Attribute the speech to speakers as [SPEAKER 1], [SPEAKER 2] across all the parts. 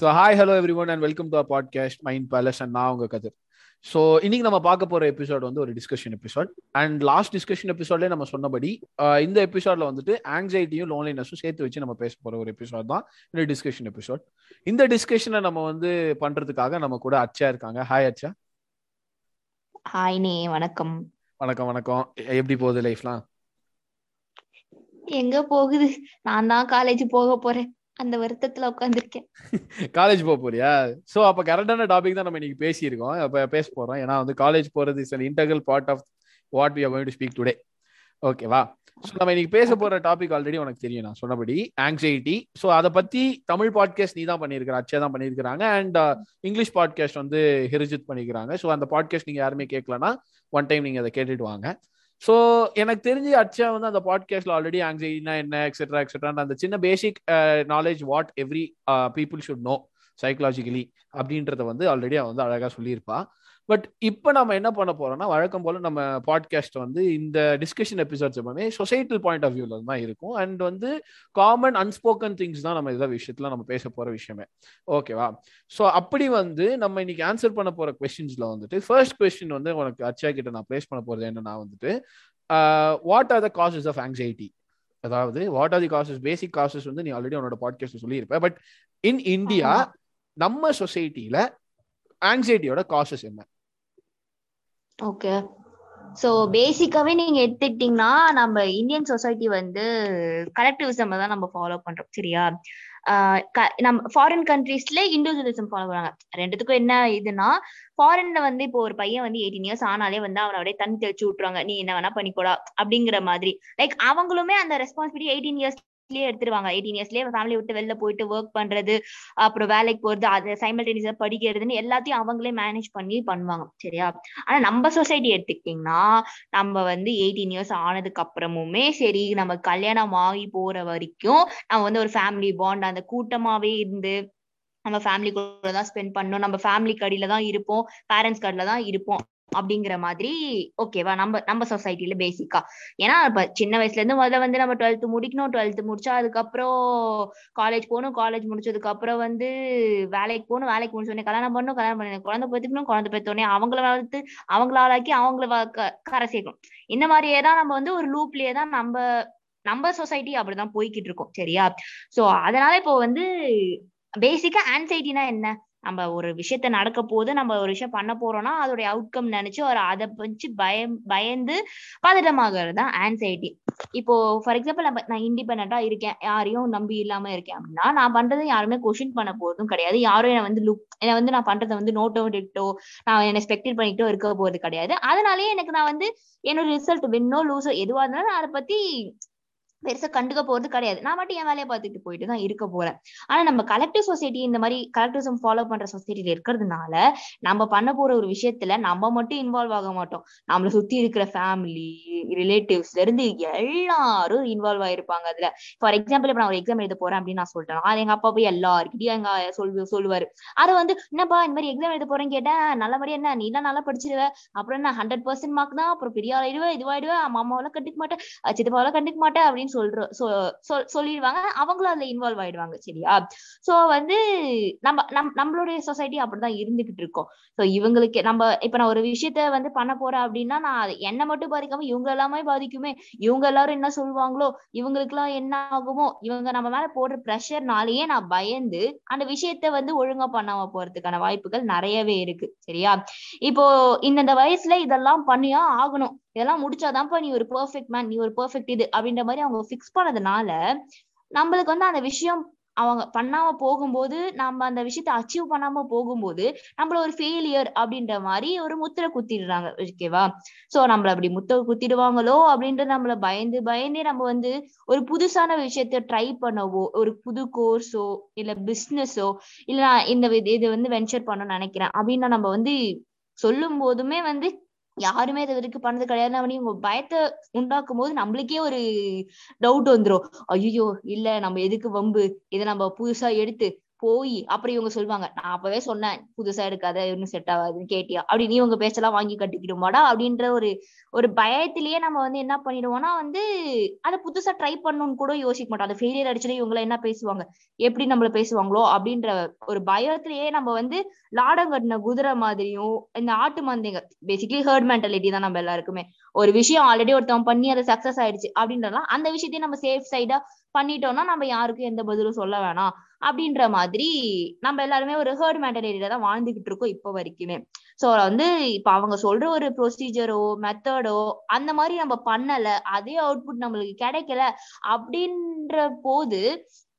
[SPEAKER 1] So hi hello everyone and welcome to podcast mind palace and நான் உங்க Kathir so இன்னைக்கு நம்ம பார்க்க போற எபிசோட் வந்து ஒரு discussion episode and last discussion எபிசோட்லேயே நம்ம சொன்னபடி இந்த எபிசோட்ல வந்துட்டு ஆங்ஸைட்டியும் லோன்லினஸும் சேர்த்து வச்சு நம்ம பேச போற ஒரு எபிசோட் தான் இந்த டிஸ்கஷன் எபிசோட் இந்த டிஸ்கஷனை நம்ம வந்து பண்றதுக்காக நம்ம கூட அச்சா இருக்காங்க. ஹாய் அச்சா.
[SPEAKER 2] ஹாய் நே வணக்கம்.
[SPEAKER 1] வணக்கம் வணக்கம். எப்படி போகுது லைஃப்லாம்
[SPEAKER 2] எங்க போகுது? நான் தான் காலேஜ் போக போறேன். அந்த வருத்தத்துல உட்காந்துருக்கேன்
[SPEAKER 1] காலேஜ் போக போறியா? ஸோ அப்போ கரெக்டான டாபிக் தான் நம்ம இன்னைக்கு பேசியிருக்கோம். அப்போ பேச போறோம். ஏன்னா வந்து காலேஜ் போறது is integral part of what we are going to speak today ஓகேவா ஸோ நம்ம இன்னைக்கு பேச போற டாபிக் ஆல்ரெடி உனக்கு தெரியும் நான் சொன்னபடி. ஆங்ஸைட்டி ஸோ அதை பத்தி தமிழ் பாட்காஸ்ட் நீ தான் பண்ணியிருக்கிற அச்சா தான் பண்ணியிருக்கிறாங்க. அண்ட் இங்கிலீஷ் பாட்காஸ்ட் வந்து ஹிரிஜித் பண்ணிக்கிறாங்க. ஸோ அந்த பாட்காஸ்ட் நீங்க யாருமே கேட்கலன்னா ஒன் டைம் நீங்க அதை கேட்டுட்டு வாங்க. ஸோ எனக்கு தெரிஞ்சு அச்சா வந்து அந்த பாட்காஸ்ட்ல ஆல்ரெடி ஆங்ஸைட்டினா என்ன எக்ஸெட்ரா எக்ஸெட்ரா அந்த சின்ன basic knowledge what every people should know psychologically அப்படின்றத வந்து ஆல்ரெடி அவன் வந்து அழகாக சொல்லியிருப்பா. பட் இப்போ நம்ம என்ன பண்ண போறோம்னா வழக்கம் போல நம்ம பாட்காஸ்ட் வந்து இந்த டிஸ்கஷன் எபிசோட்ஸ் எப்பவுமே சொசைட்டல் பாயிண்ட் ஆஃப் வியூல தான் இருக்கும். அண்ட் வந்து காமன் அன்ஸ்போக்கன் திங்ஸ் தான் நம்ம இதை விஷயத்துல நம்ம பேச போற விஷயமே. ஓகேவா ஸோ அப்படி வந்து நம்ம இன்னைக்கு ஆன்சர் பண்ண போற கொஸ்டின்ஸ்ல வந்துட்டு ஃபர்ஸ்ட் கொஸ்டின் வந்து உனக்கு அச்சா கிட்ட நான் பிளேஸ் பண்ண போறது என்னன்னா வந்துட்டு what are the causes of anxiety அதாவது what are the causes basic causes வந்து நீ ஆல்ரெடி உன்னோட பாட்காஸ்ட் சொல்லியிருப்ப. பட் இன் இந்தியா நம்ம சொசைட்டில ஆங்ஸைட்டியோட காசஸ் என்ன?
[SPEAKER 2] ஓகே சோ பேசிக்காவே நீங்க எடுத்துக்கிட்டீங்கன்னா நம்ம இந்தியன் சொசைட்டி வந்து கலெக்டிவிசம் தான் நம்ம ஃபாலோ பண்றோம் சரியா? நம்ம ஃபாரின் கண்ட்ரீஸ்ல இண்டிவிஜுவலிசம் ஃபாலோ பண்ணுவாங்க ரெண்டுத்துக்கும் என்ன இதுனா ஃபாரின்ல வந்து இப்போ ஒரு பையன் வந்து எயிட்டீன் இயர்ஸ் ஆனாலே வந்து அவனை அப்படியே தண்ணி தெளிச்சு விட்டுருவாங்க. நீ என்ன வேணா பண்ணிக்கூடா அப்படிங்கிற மாதிரி. லைக் அவங்களுமே அந்த ரெஸ்பான்சிபிலிட்டி எயிட்டீன் இயர்ஸ் இயர்ஸ்லயே எடுத்துருவாங்க. எயிட்டீன் இயர்ஸ்லயே ஃபேமிலி விட்டு வெளில போயிட்டு ஒர்க் பண்றது அப்புறம் வேலைக்கு போறது அது சைமல்டேனியஸா படிக்கிறதுன்னு எல்லாத்தையும் அவங்களே மேனேஜ் பண்ணி பண்ணுவாங்க. சரியா? ஆனா நம்ம சொசைட்டி எடுத்துக்கிட்டீங்கன்னா நம்ம வந்து எயிட்டீன் இயர்ஸ் ஆனதுக்கு அப்புறமுமே சரி நம்ம கல்யாணம் ஆகி போற வரைக்கும் நம்ம வந்து ஒரு ஃபேமிலி பாண்ட் அந்த கூட்டமாவே இருந்து நம்ம ஃபேமிலி கூட தான் ஸ்பெண்ட் பண்ணோம் நம்ம ஃபேமிலி கடியில தான் இருப்போம். பேரண்ட்ஸ் கடியில தான் இருப்போம். அப்படிங்கிற மாதிரி ஓகேவா நம்ம நம்ம சொசைட்டில பேசிக்கா ஏன்னா இப்ப சின்ன வயசுல இருந்து முதல்ல வந்து நம்ம டுவெல்த் முடிக்கணும் டுவெல்த் முடிச்சா அதுக்கப்புறம் காலேஜ் போகணும் காலேஜ் முடிச்சதுக்கு அப்புறம் வந்து வேலைக்கு போகணும் வேலைக்கு முடிச்சோடனே கல்யாணம் பண்ணணும் கல்யாணம் பண்ணி குழந்தை பெற்றுக்கணும் குழந்தை பெற்றோடனே அவங்கள வளர்த்து அவங்களாலாக்கி அவங்கள கரை சேர்க்கணும். இந்த மாதிரியே தான் நம்ம வந்து ஒரு லூப்லயே தான் நம்ம நம்ம சொசைட்டி அப்படிதான் போய்கிட்டு இருக்கோம். சரியா? சோ அதனால இப்போ வந்து பேசிக்கா ஆன்சைட்டினா என்ன? நம்ம ஒரு விஷயத்த நடக்க போது நம்ம ஒரு விஷயம் பண்ண போறோம்னா அதோடைய அவுட்கம் நினைச்சு ஒரு அதை வச்சு பயம் பயந்து பதட்டமாகிறது தான் ஆன்சைட்டி இப்போ ஃபார் எக்ஸாம்பிள் நம்ம நான் இண்டிபெண்டா இருக்கேன். யாரையும் நம்பி இல்லாம இருக்கேன் அப்படின்னா நான் பண்றது யாருமே கொஷின் பண்ண போறதும் கிடையாது. யாரும் என்ன வந்து லுக் என்ன வந்து நான் பண்றதை வந்து நோட்டோ டிட்டோ நான் என்ன ஸ்பெக்டேட் பண்ணிட்டோ இருக்க போறது கிடையாது. அதனாலயே எனக்கு நான் வந்து என்னோட ரிசல்ட் வின்னோ லூஸோ எதுவா இருந்தாலும் நான் அதை பத்தி பெருசா கண்டுக்க போறது கிடையாது. நான் மட்டும் என் வேலையை பார்த்துட்டு போயிட்டு தான் இருக்க போறேன். ஆனா நம்ம கலெக்டிவ் சொசைட்டி இந்த மாதிரி கலெக்டிவிசம் ஃபாலோ பண்ற சொசைட்டில இருக்கிறதுனால நம்ம பண்ண போற ஒரு விஷயத்துல நம்ம மட்டும் இன்வால்வ் ஆக மாட்டோம். நம்மள சுத்தி இருக்கிற ஃபேமிலி ரிலேட்டிவ்ஸ்ல இருந்து எல்லாரும் இன்வால்வ் ஆயிருப்பாங்க அதுல. ஃபார் எக்ஸாம்பிள் இப்ப நான் ஒரு எக்ஸாம் எழுத போறேன் அப்படின்னு நான் சொல்லிட்டேன் அது எங்க அப்பா போய் எல்லாருக்கிட்டையும் எங்க சொல்லு சொல்லுவாரு. அது வந்து என்னப்பா இந்த மாதிரி எக்ஸாம் எழுத போறேன்னு கேட்டேன். நல்லபடியா என்ன? நீ நல்லா படிச்சிருவ. அப்புறம் என்ன ஹண்ட்ரட் பர்சன்ட் மார்க் தான். அப்புறம் பெரிய ஆளாயிடுவேன் இதுவாயிடுவேன் மாமாவெல்லாம் கண்டுக்க மாட்டேன். சித்தப்பாவெல்லாம் கண்டுக்க மாட்டேன் அப்படின்னு சொல்ற சொல்லிடுவாங்க. அவங்களும் அதுல இன்வால்வ் ஆயிடுவாங்க சரியா? சோ வந்து நம்ம நம் நம்மளுடைய சொசைட்டி அப்படிதான் இருந்துகிட்டு இருக்கோம். சோ இவங்களுக்கு நம்ம இப்ப நான் ஒரு விஷயத்த வந்து பண்ண போறேன் அப்படின்னா நான் என்ன மட்டும் பாதிக்காம இவங்க எல்லாமே பாதிக்குமே. இவங்க எல்லாரும் என்ன சொல்லுவாங்களோ இவங்களுக்கு எல்லாம் என்ன ஆகுமோ இவங்க நம்ம மேல போடுற ப்ரெஷர்னாலேயே நான் பயந்து அந்த விஷயத்த வந்து ஒழுங்கா பண்ணாம போறதுக்கான வாய்ப்புகள் நிறையவே இருக்கு சரியா? இப்போ இந்த வயசுல இதெல்லாம் பண்ணியா ஆகணும். இதெல்லாம் முடிச்சாதான்ப்பா நீ ஒரு பெர்ஃபெக்ட் மேன் நீ ஒரு பெர்ஃபெக்ட் இது அப்படின்ற மாதிரி அவங்க ஃபிக்ஸ் பண்ணதுனால நம்மளுக்கு வந்து அந்த விஷயம் அவங்க பண்ணாம போகும்போது நம்ம அந்த விஷயத்த அச்சீவ் பண்ணாம போகும்போது நம்மள ஒரு ஃபெயிலியர் அப்படின்ற மாதிரி ஒரு முத்திரை குத்திடுறாங்க ஓகேவா சோ நம்மள அப்படி முத்திரை குத்திடுவாங்களோ அப்படின்றது நம்மள பயந்து பயந்தே நம்ம வந்து ஒரு புதுசான விஷயத்த ட்ரை பண்ணவோ ஒரு புது கோர்ஸோ இல்ல பிஸ்னஸோ இல்ல இந்த இது வந்து வென்ச்சர் பண்ணணும்னு நினைக்கிறேன் அப்படின்னா நம்ம வந்து சொல்லும் போதுமே வந்து யாருமே இது வரைக்கும் பண்ணது கிடையாது அவனி உங்க பயத்தை உண்டாக்கும் போது நம்மளுக்கே ஒரு டவுட் வந்துரும். ஐயோ இல்ல நம்ம எதுக்கு வம்பு? இதை நம்ம புதுசா எடுத்து போய் அப்புறம் இவங்க சொல்லுவாங்க நான் அப்பவே சொன்னேன் புதுசா எடுக்காத இன்னும் செட் ஆகாதுன்னு கேட்டியா? அப்படி நீ உங்க பேச்செல்லாம் வாங்கி கட்டிக்கிடுமாடா அப்படின்ற ஒரு ஒரு பயத்திலேயே நம்ம வந்து என்ன பண்ணிடுவோம்னா வந்து அதை புதுசா ட்ரை பண்ணணும்னு கூட யோசிக்க மாட்டோம். அந்த ஃபெயிலியர் அடிச்சுட்டு இவங்கள என்ன பேசுவாங்க? எப்படி நம்மள பேசுவாங்களோ அப்படின்ற ஒரு பயத்திலேயே நம்ம வந்து லாடம் கட்டின குதிரை மாதிரியும் இந்த ஆட்டு மந்தைங்க பேசிக்கலி ஹர்ட் மென்டாலிட்டி தான் நம்ம எல்லாருக்குமே. ஒரு விஷயம் ஆல்ரெடி ஒருத்தவன் பண்ணி அது சக்சஸ் ஆயிடுச்சு அப்படின்றலாம் அந்த விஷயத்தையும் நம்ம சேஃப் சைடா பண்ணிட்டோம்னா நம்ம யாருக்கும் எந்த பதிலும் சொல்ல வேணாம். அப்படின்ற மாதிரி நம்ம எல்லாருமே ஒரு ஹேர்ட் மென்டாலிட்டியில தான் வாழ்ந்துகிட்டு இருக்கோம் இப்போ வரைக்குமே. சோ வந்து இப்ப அவங்க சொல்ற ஒரு ப்ரொசீஜரோ மெத்தடோ அந்த மாதிரி நம்ம பண்ணல அதே அவுட்புட் நம்மளுக்கு கிடைக்கல அப்படின்ற போது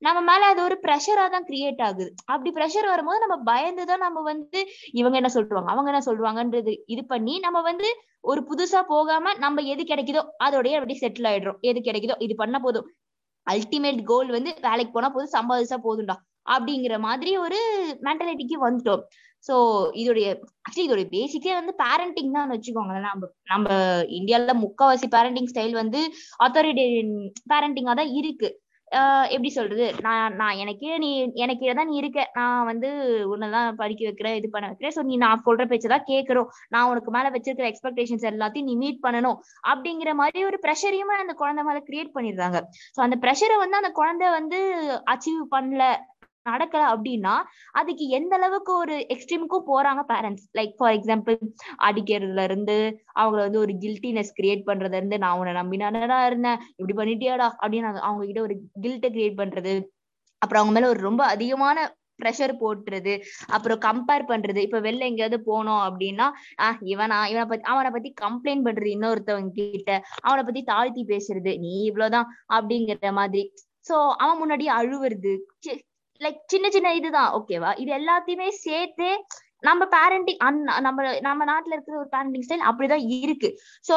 [SPEAKER 2] நம்ம மேல அது ஒரு ப்ரெஷரா தான் கிரியேட் ஆகுது. அப்படி ப்ரெஷர் வரும்போது நம்ம பயந்துதான் நம்ம வந்து இவங்க என்ன சொல்றாங்க அவங்க என்ன சொல்றாங்கன்றது இது பண்ணி நம்ம வந்து ஒரு புதுசா போகாம நம்ம எது கிடைக்குதோ அதோடய அப்படி செட்டில் ஆயிடுறோம். எது கிடைக்குதோ இது பண்ண போதும். அல்டிமேட் கோல் வந்து வேலைக்கு போனா போதும் சம்பாதிச்சா போதும்டா அப்படிங்கிற மாதிரி ஒரு மென்டாலிட்டிக்கு வந்துட்டோம். சோ இதோடைய ஆக்சுவலி இதோடைய பேசிக்கே வந்து பேரண்டிங் தான் வச்சுக்கோங்களேன். நம்ம நம்ம இந்தியால முக்காவாசி பேரண்டிங் ஸ்டைல் வந்து அத்தாரிட்டேரியன் பேரண்டிங்கா தான் இருக்கு. எப்படி சொல்றது? நான் நான் எனக்கே நீ எனக்கு தான் நீ இருக்க. நான் வந்து உன்னதான் படிக்க வைக்கிறேன் இது பண்ண வைக்கிறேன். சோ நீ நான் சொல்ற பேச்சதான் கேட்கறோம். நான் உனக்கு மேல வச்சிருக்கிற எக்ஸ்பெக்டேஷன்ஸ் எல்லாத்தையும் நீ மீட் பண்ணணும். அப்படிங்கிற மாதிரி ஒரு ப்ரெஷரையுமே அந்த குழந்தை மேல கிரியேட் பண்ணிடுறாங்க. சோ அந்த ப்ரெஷரை வந்து அந்த குழந்தை வந்து அச்சீவ் பண்ணல. நடக்கல அப்படின்னா அதுக்கு எந்த அளவுக்கு ஒரு எக்ஸ்ட்ரீமுக்கும் போறாங்க பேரண்ட்ஸ் லைக் ஃபார் எக்ஸாம்பிள் அடிக்கிறதுல இருந்து அவங்கள வந்து ஒரு கில்ட்டினஸ் கிரியேட் பண்றதுல இருந்து நான் உன்னை நம்பினானடா இருந்தேன்? இப்படி பண்ணிட்டியாடா? அப்படின்னு அவங்க கிட்ட ஒரு கில்ட்டை கிரியேட் பண்றது. அப்புறம் அவங்க மேல ஒரு ரொம்ப அதிகமான ப்ரெஷர் போட்டுறது. அப்புறம் கம்பேர் பண்றது. இப்ப வெளில எங்கேயாவது போனோம் அப்படின்னா ஆஹ் இவனா இவனை பத்தி அவனை பத்தி கம்ப்ளைண்ட் பண்றது இன்னொருத்தவங்க கிட்ட. அவனை பத்தி தாழ்த்தி பேசுறது. நீ இவ்வளவுதான் அப்படிங்கிற மாதிரி. சோ அவன் முன்னாடி அழுவுறது. லைக் சின்ன சின்ன இதுதான் ஓகேவா இது எல்லாத்தையுமே சேர்த்து நம்ம பேரண்டிங் நம்ம நம்ம நாட்டுல இருக்கிற ஒரு பேரண்டிங் ஸ்டைல் அப்படிதான் இருக்கு. சோ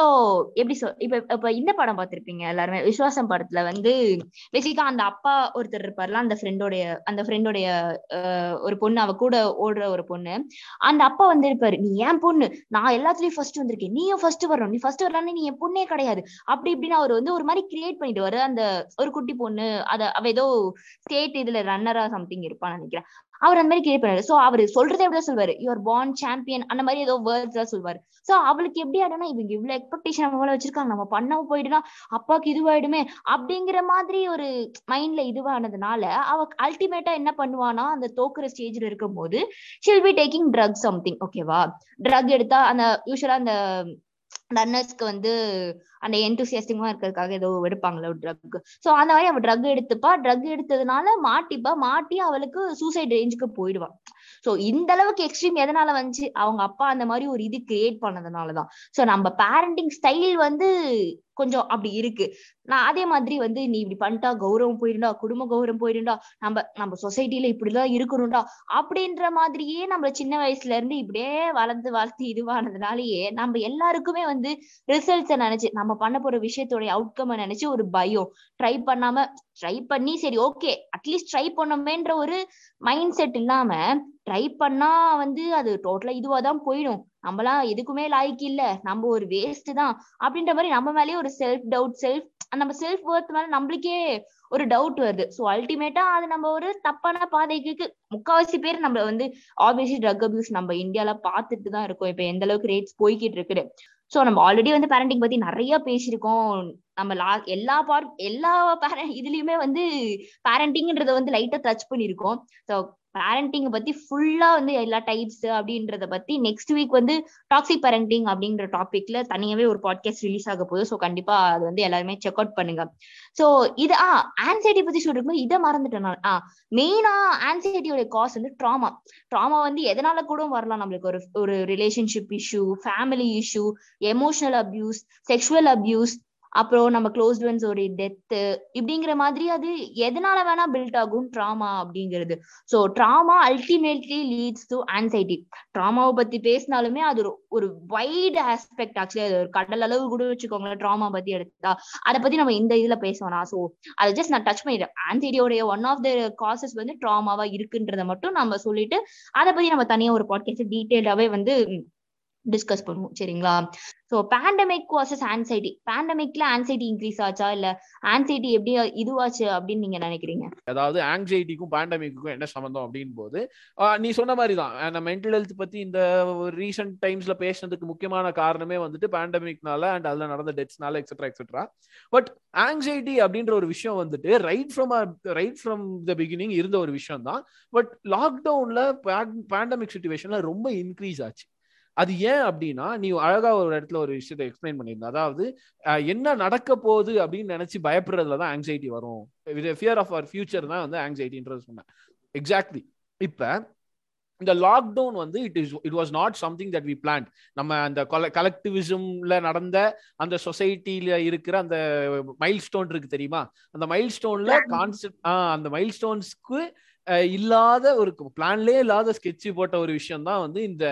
[SPEAKER 2] எப்படி சொல் இப்ப இப்ப இந்த படம் பார்த்திருப்பீங்க எல்லாருமே? விஸ்வாசம் படத்துல வந்து பேசிக்கா அந்த அப்பா ஒருத்தர் இருப்பார்ல அந்த ஃப்ரெண்டோடைய அந்த ஃப்ரெண்டோடைய ஒரு பொண்ணு அவ கூட ஓடுற ஒரு பொண்ணு. அந்த அப்பா வந்து இருப்பாரு நீ ஏன் பொண்ணு? நான் எல்லாத்துலயும் ஃபர்ஸ்ட் வந்திருக்கேன். நீயும் ஃபர்ஸ்ட் வரணும். நீ ஃபர்ஸ்ட் வரலான்னு நீ என் பொண்ணே கிடையாது. அப்படி இப்படின்னு அவர் வந்து ஒரு மாதிரி கிரியேட் பண்ணிட்டு வர அந்த ஒரு குட்டி பொண்ணு அத அவ ஏதோ ஸ்டேட் இதுல ரன்னரா சம்திங் இருப்பான்னு நினைக்கிறேன். அவர் அந்த மாதிரி கிரியேட் பண்ணாரு சோ அவர் சொல்றதே எப்படிதான் சொல்வாரு யுவர் பார்ன் சாம்பியன் அந்த மாதிரி ஏதோ வேர்ட்ஸ் தான் சொல்வாரு. சோ அவளுக்கு எப்படி ஆடுனா இவங்க இவ்வளவு எக்ஸ்பெக்டேஷன் நம்ம மேல வச்சிருக்காங்க. நம்ம பண்ணாம போயிட்டுனா அப்பாக்கு இதுவாயிடுமே அப்படிங்கிற மாதிரி ஒரு மைண்ட்ல இதுவானதுனால அவ அல்டிமேட்டா என்ன பண்ணுவானா அந்த தோக்குற ஸ்டேஜ்ல இருக்கும் போது she'll be taking drug something ஓகேவா ட்ரக் எடுத்தா அந்த யூஸ்வலா அந்த ரன்னர்ஸ்க்கு வந்து அந்த என்தூசியஸ்டிங்கா இருக்கிறதுக்காக ஏதோ எடுப்பாங்களே ஒரு ட்ரக் சோ அந்த மாதிரி அவ ட்ரக் எடுத்துப்பா. ட்ரக் எடுத்ததுனால மாட்டிப்பா. மாட்டி அவளுக்கு சூசைட் ரேஞ்சுக்கு போயிடுவா. சோ இந்த அளவுக்கு எக்ஸ்ட்ரீம் எதனால வந்துச்சு? அவங்க அப்பா அந்த மாதிரி ஒரு இது கிரியேட் பண்ணதுனாலதான். சோ நம்ம பேரண்டிங் ஸ்டைல் வந்து கொஞ்சம் அப்படி இருக்கு. நான் அதே மாதிரி வந்து நீ இப்படி பண்ணிட்டா கௌரவம் போயிருண்டா குடும்ப கௌரவம் போயிருண்டா நம்ம நம்ம சொசைட்டில இப்படிதான் இருக்கணும்டா அப்படின்ற மாதிரியே நம்ம சின்ன வயசுல இருந்து இப்படியே வளர்ந்து வளர்த்து இதுவானதுனாலயே நம்ம எல்லாருக்குமே வந்து ரிசல்ட்ஸை நினைச்சு நம்ம பண்ண போற விஷயத்தோடைய அவுட்கம் நினைச்சு ஒரு பயம். ட்ரை பண்ணாம ட்ரை பண்ணி சரி ஓகே அட்லீஸ்ட் ட்ரை பண்ணோமேன்ற ஒரு மைண்ட் செட் இல்லாம ட்ரை பண்ணா வந்து அது டோட்டலா இதுவா தான் போயிடும். நம்மளாம் எதுக்குமே லாய்க்கு இல்ல. நம்ம ஒரு வேஸ்ட் தான். அப்படின்ற மாதிரி நம்ம மேலேயே ஒரு செல்ஃப் டவுட் செல்ஃப் நம்ம செல்ஃப் ஒர்த் மேல நம்மளுக்கே ஒரு டவுட் வருது. ஸோ அல்டிமேட்டா அது நம்ம ஒரு தப்பான பாதைக்கு முக்காவாசி பேர் நம்ம வந்து ஆப்வியஸ்லி ட்ரக் அபியூஸ் நம்ம இந்தியால பார்த்துட்டு தான் இருக்கோம். இப்ப எந்த அளவுக்கு ரேட்ஸ் போய்கிட்டு இருக்குது. ஸோ நம்ம ஆல்ரெடி வந்து பேரண்டிங் பத்தி நிறைய பேசியிருக்கோம். நம்ம லா எல்லா பார்ட் எல்லா பேர இதுலயுமே வந்து பேரண்டிங்ன்றத வந்து லைட்டா டச் பண்ணியிருக்கோம். ஸோ பேரண்டிங் பத்தி ஃபுல்லா வந்து எல்லா டைப்ஸ் அப்படின்றத பத்தி நெக்ஸ்ட் வீக் வந்து டாக்ஸிக் பேரண்டிங் அப்படின்ற டாபிக்ல தனியாவே ஒரு பாட்காஸ்ட் ரிலீஸ் ஆக போகுது. ஸோ கண்டிப்பா அது வந்து எல்லாருமே செக் அவுட் பண்ணுங்க. ஸோ இது ஆ ஆன்சைட்டி பத்தி சொல்லிருக்கும் இதை மறந்துட்டேன் நான். ஆ மெயினா ஆன்சைட்டியோட காஸ் வந்து ட்ராமா ட்ராமா வந்து எதனால கூட வரலாம்? நம்மளுக்கு ஒரு ஒரு relationship issue family issue emotional abuse sexual abuse அப்புறம் நம்ம க்ளோஸ் ஒரு டெத்து இப்படிங்கிற மாதிரி அது எதனால வேணா பில்ட் ஆகும்? ட்ராமா அப்படிங்கிறது. So trauma ultimately leads to anxiety ட்ராமாவை பத்தி பேசினாலுமே அது ஒரு வைட் ஆஸ்பெக்ட் ஆக்சுவலி அது ஒரு கடல் அளவு கூட வச்சுக்கோங்களேன் ட்ராமா பத்தி எடுத்தா. அதை பத்தி நம்ம இந்த இதுல பேசணும் ஸோ அதை ஜஸ்ட் நான் டச் பண்ணிடுறேன். ஆன்சைட்டியோடைய ஒன் ஆஃப் த காசஸ் வந்து ட்ராமாவா இருக்குன்றதை மட்டும் நம்ம சொல்லிட்டு அதை பத்தி நம்ம தனியா ஒரு பாட்காஸ்ட் டீட்டெயில்டாவே வந்து டிஸ்கஸ் பண்ணுவோம் சரிங்களா? ஸோ பேண்டமிக் வாசஸ் ஆன்சைட்டி பேண்டமிக்ல ஆன்சைட்டி இன்க்ரீஸ் ஆச்சா? இல்ல ஆன்சைட்டி எப்படி இதுவாச்சு அப்படின்னு நீங்க நினைக்கிறீங்க?
[SPEAKER 1] அதாவது ஆங்ஸைட்டிக்கும் பேண்டமிக்கும் என்ன சம்மந்தம் அப்படின்னு போது நீ சொன்ன மாதிரி தான் அந்த மென்டல் ஹெல்த் பத்தி இந்த ரீசெண்ட் டைம்ஸ்ல பேசுனதுக்கு முக்கியமான காரணமே வந்துட்டு பேண்டமிக்னால அண்ட் அதுல நடந்த டெத்ஸ்னால எக்ஸெட்ரா எக்ஸெட்ரா பட் ஆங்ஸைட்டி அப்படின்ற ஒரு விஷயம் வந்துட்டு right from right from the beginning இருந்த ஒரு விஷயம் தான் பட் லாக்டவுன்ல பேண்டமிக் சுச்சுவேஷன்ல ரொம்ப இன்க்ரீஸ் ஆச்சு. அது ஏன் அப்படின்னா நீ அழகா ஒரு இடத்துல ஒரு விஷயத்தை எக்ஸ்பிளைன் பண்ணியிருந்த அதாவது என்ன நடக்க போகுது அப்படின்னு நினைச்சு பயப்படுறதுல தான் ஆங்ஸைட்டி வரும். ஃபியர் ஆஃப் அவர் ஃபியூச்சர் தான் வந்து ஆங்ஸைட்டின்றது சொன்னேன். எக்ஸாக்ட்லி இப்ப இந்த லாக்டவுன் வந்து it is it was not something that we plan நம்ம அந்த கலெக்டிவிசம்ல நடந்த அந்த சொசைட்டில இருக்கிற அந்த மைல் ஸ்டோன் இருக்கு தெரியுமா? அந்த மைல் ஸ்டோன்ல கான்செப்ட் அந்த மைல் ஸ்டோன்ஸ்க்கு இல்லாத ஒரு பிளான்லயே இல்லாத ஸ்கெட்ச் போட்ட ஒரு விஷயம் தான் வந்து இந்த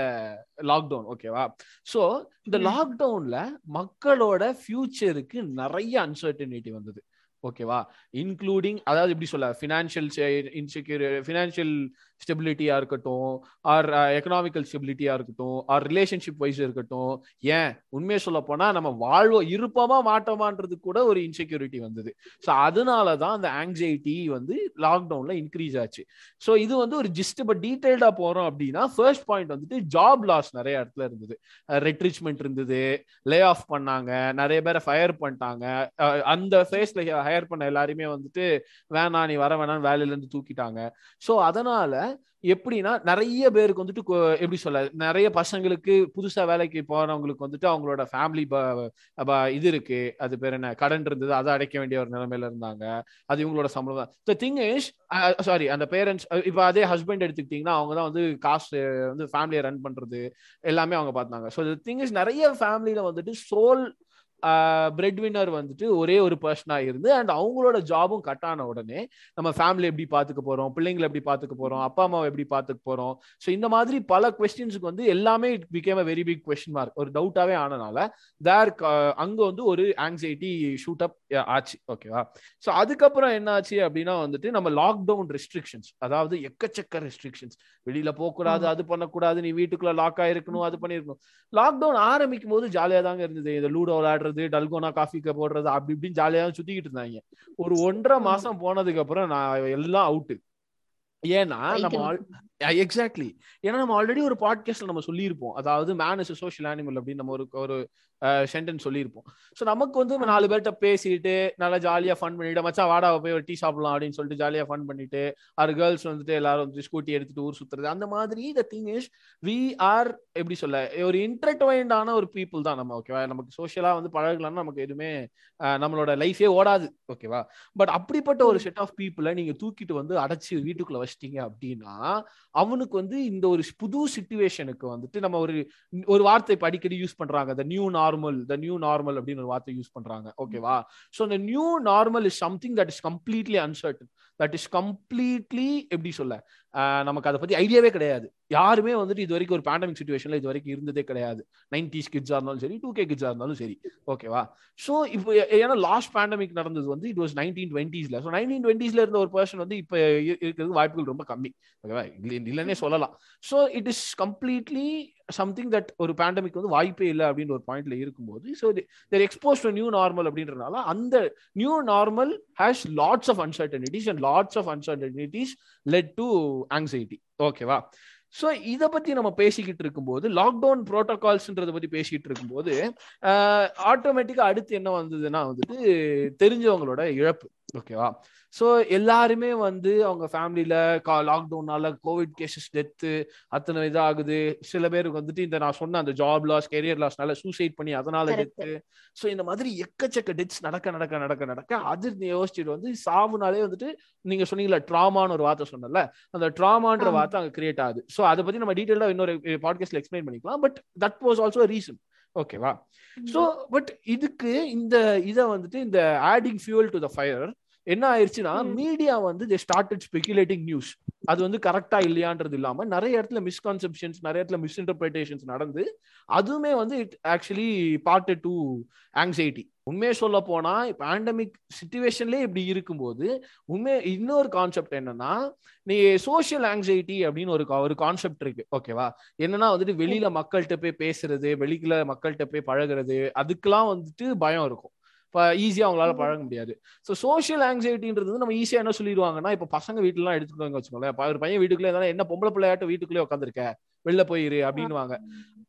[SPEAKER 1] லாக்டவுன் ஓகேவா சோ இந்த. லாக்டவுன்ல மக்களோட ஃபியூச்சருக்கு நிறைய அன்சர்டனிட்டி வந்தது ஓகேவா இன்க்ளூடிங் அதாவது எப்படி சொல்ல ஃபினான்ஷியல் இன்செக்யூர் ஃபினான்ஷியல் ஸ்டெபிலிட்டியா இருக்கட்டும் ஆர் எக்கனாமிக்கல் ஸ்டெபிலிட்டியா இருக்கட்டும் ஆர் ரிலேஷன்ஷிப் வைஸ் இருக்கட்டும் ஏன்? உண்மையை சொல்ல போனா நம்ம வாழ்வோ இருப்போமா மாட்டோமான்றது கூட ஒரு இன்செக்யூரிட்டி வந்தது. ஸோ அதனால தான் அந்த ஆங்ஸைட்டி வந்து லாக்டவுன்ல இன்க்ரீஸ் ஆச்சு. ஸோ இது வந்து ஒரு ஜிஸ்ட் இப்போ டீட்டெயில்டாக போறோம் அப்படின்னா ஃபர்ஸ்ட் பாயிண்ட் வந்துட்டு ஜாப் லாஸ் நிறைய இடத்துல இருந்தது. Uh, ரெட்ரிச்மெண்ட் இருந்தது லே ஆஃப் பண்ணாங்க நிறைய பேரை ஃபயர் பண்ணிட்டாங்க. Uh, அந்த ஃபேஸ்ல ஹையர் பண்ண எல்லாருமே வந்துட்டு வேணாம் நீ வர வேணான்னு வேலையில இருந்து தூக்கிட்டாங்க. ஸோ அதனால எப்படின்னா நிறைய பேருக்கு வந்துட்டு எப்படி சொல்ல நிறைய பசங்களுக்கு புதுசா வேலைக்கு போறவங்களுக்கு வந்துட்டு அவங்களோட ஃபேமிலி இது இருக்கு. அது பேர் என்ன? கடன் இருந்தது அதை அடைக்க வேண்டிய ஒரு நிலைமையில இருந்தாங்க. அது இவங்களோட சம்பளம் தான். த திங் இஸ் சாரி அந்த பேரண்ட்ஸ் இப்போ அதே ஹஸ்பண்ட் எடுத்துக்கிட்டிங்கன்னா அவங்க தான் வந்து காசு வந்து ஃபேமிலியை ரன் பண்றது எல்லாமே அவங்க பார்த்தாங்க ஸோ திங் இஸ் நிறைய ஃபேமிலியில வந்துட்டு சோல் பிரெட் வின்னர் வந்துட்டு ஒரே ஒரு பர்சனா இருந்து அண்ட் அவங்களோட ஜாபும் கட் ஆன உடனே நம்ம ஃபேமிலி எப்படி பாத்துக்க போறோம் பிள்ளைங்களை எப்படி பாத்துக்க போறோம் அப்பா அம்மாவை எப்படி பாத்துக்க போறோம். ஸோ இந்த மாதிரி பல கொஸ்டின்ஸுக்கு வந்து எல்லாமே it became a very big question mark ஒரு டவுட்டாவே ஆனனால தேர் அங்க வந்து ஒரு ஆங்ஸைட்டி ஷூட் அப் ஆச்சு. ஓகேவா ஸோ அதுக்கப்புறம் என்ன ஆச்சு அப்படின்னா வந்துட்டு நம்ம லாக்டவுன் ரெஸ்ட்ரிக்ஷன்ஸ் அதாவது எக்கச்சக்க ரெஸ்ட்ரிக்ஷன்ஸ் வெளியில போகக்கூடாது அது பண்ணக்கூடாது நீ வீட்டுக்குள்ள லாக் ஆயிருக்கணும் அது பண்ணிருக்கணும் லாக்டவுன் ஆரம்பிக்கும் போது ஜாலியா தாங்க இருந்தது. இந்த லூடோ விளையாடுறது டல்கோனா காஃபி போடுறது அப்படி இப்படின்னு ஜாலியா தான் சுத்திக்கிட்டு இருந்தாங்க. ஒரு ஒன்றரை மாசம் போனதுக்கு அப்புறம் நான் எல்லாம் அவுட்டு ஏன்னா நம்ம எக்ஸாக்ட்லி ஏன்னா நம்ம ஆல்ரெடி ஒரு பாட்காஸ்ட்ல நம்ம சொல்லியிருப்போம். அதாவது மேன் இஸ் சோஷியல் அனிமல் அப்படின்னு நம்ம ஒரு ஒரு சென்டென்ஸ் சொல்லியிருப்போம். ஸோ நமக்கு வந்து நாலு பேர்கிட்ட பேசிட்டு நல்லா ஜாலியா ஃபன் பண்ணிட்டு மச்சான் வாடா போய் ஒரு டீ சாப்பிடலாம் அப்படின்னு சொல்லிட்டு ஜாலியா ஃபன் பண்ணிட்டு ஆறு கேர்ள்ஸ் வந்துட்டு எல்லாரும் வந்து ஸ்கூட்டி எடுத்துட்டு ஊர் சுத்துறது. அந்த மாதிரி the thing is we are எப்படி சொல்ல ஒரு இன்டர்ட்வைண்டான ஒரு பீப்புள் தான் நம்ம ஓகேவா நமக்கு சோஷியலா வந்து பழகலாம்னா நமக்கு எதுவுமே நம்மளோட லைஃபே ஓடாது ஓகேவா பட் அப்படிப்பட்ட ஒரு செட் ஆஃப் பீப்புளை நீங்க தூக்கிட்டு வந்து அடைச்சு வீட்டுக்குள்ள வச்சிட்டீங்க அப்படின்னா அவனுக்கு வந்து இந்த ஒரு புது சுச்சுவேஷனுக்கு வந்துட்டு நம்ம ஒரு ஒரு வார்த்தை இப்போ அடிக்கடி யூஸ் பண்றாங்க. The new normal the new normal அப்படின்னு ஒரு வார்த்தை யூஸ் பண்றாங்க. ஓகேவா ஸோ இந்த new normal is something that is completely uncertain that is completely எப்படி சொல்ல? நமக்கு அதை பத்தி ஐடியாவே கிடையாது. யாருமே வந்துட்டு இது வரைக்கும் ஒரு பேண்டமிக் சுச்சுவேஷன்ல இது வரைக்கும் இருந்ததே கிடையாது. நைன்டிஸ் கிட்ஸா இருந்தாலும் சரி டூ கே கிட்ஸா இருந்தாலும் சரி. ஓகேவா ஸோ இப்போ ஏன்னா லாஸ்ட் பேண்டமிக் நடந்தது வந்து இட் வாஸ் நைன்டீன் டுவெண்ட்டிஸ்ல ஸோ நைன்டீன் டுவெண்ட்டிஸ்ல இருந்த ஒரு பர்சன் வந்து இப்போ இருக்கிறது வாய்ப்புகள் ரொம்ப கம்மி. ஓகேவா இல்லைன்னே சொல்லலாம். So it is completely something that ஒரு பேண்டமிக் வந்து வாய்ப்பே இல்லை அப்படின்னு ஒரு பாயிண்ட்ல இருக்கும்போது so there expose to new normal அப்படின்றனால அந்த new normal has lots of uncertainties and lots of uncertainties led to anxiety ஓகேவா ஸோ இதை பத்தி நம்ம பேசிக்கிட்டு இருக்கும்போது லாக்டவுன் ப்ரோட்டோகால்ஸ்ன்றதை பத்தி பேசிக்கிட்டு இருக்கும்போது ஆட்டோமேட்டிக்கா அடுத்து என்ன வந்ததுன்னா வந்துட்டு தெரிஞ்சவங்களோட இழப்பு. ஓகேவா ஸோ எல்லாருமே வந்து அவங்க ஃபேமிலியில லாக்டவுனால கோவிட் கேசஸ் டெத்து அத்தனை இதாகுது. சில பேருக்கு வந்துட்டு இந்த நான் சொன்ன அந்த ஜாப் லாஸ் கெரியர் லாஸ்னால சூசைட் பண்ணி அதனால டெத்து ஸோ இந்த மாதிரி எக்கச்சக்க டெத்ஸ் நடக்க நடக்க நடக்க நடக்க அது யோசிச்சுட்டு வந்து சாவுனாலே வந்துட்டு நீங்க சொன்னீங்களா ட்ராமான்னு ஒரு வார்த்தை சொன்னல அந்த ட்ராமான்ற வார்த்தை அங்கே கிரியேட் ஆகுது. ஸோ அதை பத்தி நம்ம டீட்டெயிலாக இன்னொரு பாட்காஸ்ட்ல எக்ஸ்பிளைன் பண்ணிக்கலாம். But that was also reason ஓகேவா? ஸோ பட் இதுக்கு இந்த இதை வந்துட்டு இந்த adding fuel to the fire என்ன ஆயிடுச்சுன்னா மீடியா வந்து தே ஸ்டார்டட் ஸ்பெகுலேட்டிங் நியூஸ் அது வந்து கரெக்டா இல்லையான்றது இல்லாம நிறைய இடத்துல மிஸ்கான்செப்ஷன்ஸ் நிறைய இடத்துல மிஸ்இன்டர்பிரேஷன்ஸ் நடந்து அதுவுமே வந்து it actually part to anxiety உண்மையை சொல்ல போனா பேண்டமிக் சுச்சுவேஷன்லயே இப்படி இருக்கும்போது உண்மை இன்னொரு கான்செப்ட் என்னன்னா நீ சோசியல் ஆங்ஸைட்டி அப்படின்னு ஒரு ஒரு கான்செப்ட் இருக்கு. ஓகேவா என்னன்னா வந்துட்டு வெளியில மக்கள்கிட்ட போய் பேசுறது வெளியில மக்கள்கிட்ட போய் பழகுறது அதுக்கெல்லாம் வந்துட்டு பயம் இருக்கும். இப்போ ஈஸியாக அவங்களால பழக முடியாது. ஸோ சோஷியல் ஆங்ஸைட்டின்றது நம்ம ஈஸியாக என்ன சொல்லிடுவாங்கன்னா இப்போ பசங்க வீட்டுலாம் எடுத்துக்கோங்க வச்சுக்கோங்களேன். ஒரு பையன் வீட்டுக்குள்ளே இருந்தாலும் என்ன பொம்பளை பிள்ளையாட்டும் வீட்டுக்குள்ளே உட்காந்துருக்க வெளில போயிரு அப்படின்வாங்க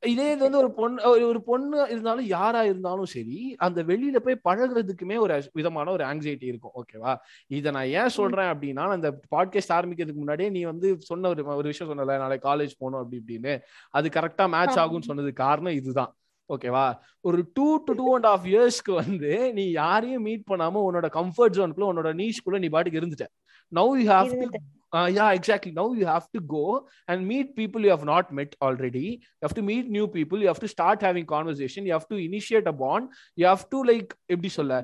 [SPEAKER 1] இதே இது வந்து ஒரு பொண்ணு ஒரு பொண்ணு இருந்தாலும் யாரா இருந்தாலும் சரி அந்த வெளியில போய் பழகுறதுக்குமே ஒரு விதமான ஒரு ஆங்ஸைட்டி இருக்கும். ஓகேவா? இதை நான் ஏன் சொல்றேன் அப்படின்னா அந்த பாட்காஸ்ட் ஆரம்பிக்கிறதுக்கு முன்னாடியே நீ வந்து சொன்ன ஒரு ஒரு விஷயம் சொன்னல நாளைக்கு காலேஜ் போகணும் அப்படி இப்படின்னு. அது கரெக்டா மேட்ச் ஆகும்னு சொன்னது காரணம் இதுதான். ஓகேவா ஒரு two to two and half years வந்து நீ யாரையும் மீட் பண்ணாம உன்னோட கம்ஃபர்ட் ஜோனுக்குள்ள உன்னோட நீஷ்குள்ள நீ பாட்டுக்கு இருந்துட்ட now you have to uh, yeah exactly now you have to go and meet people you have not met already you have to meet new people you have to start having conversation you have to initiate a bond you have to like எப்படி சொல்ல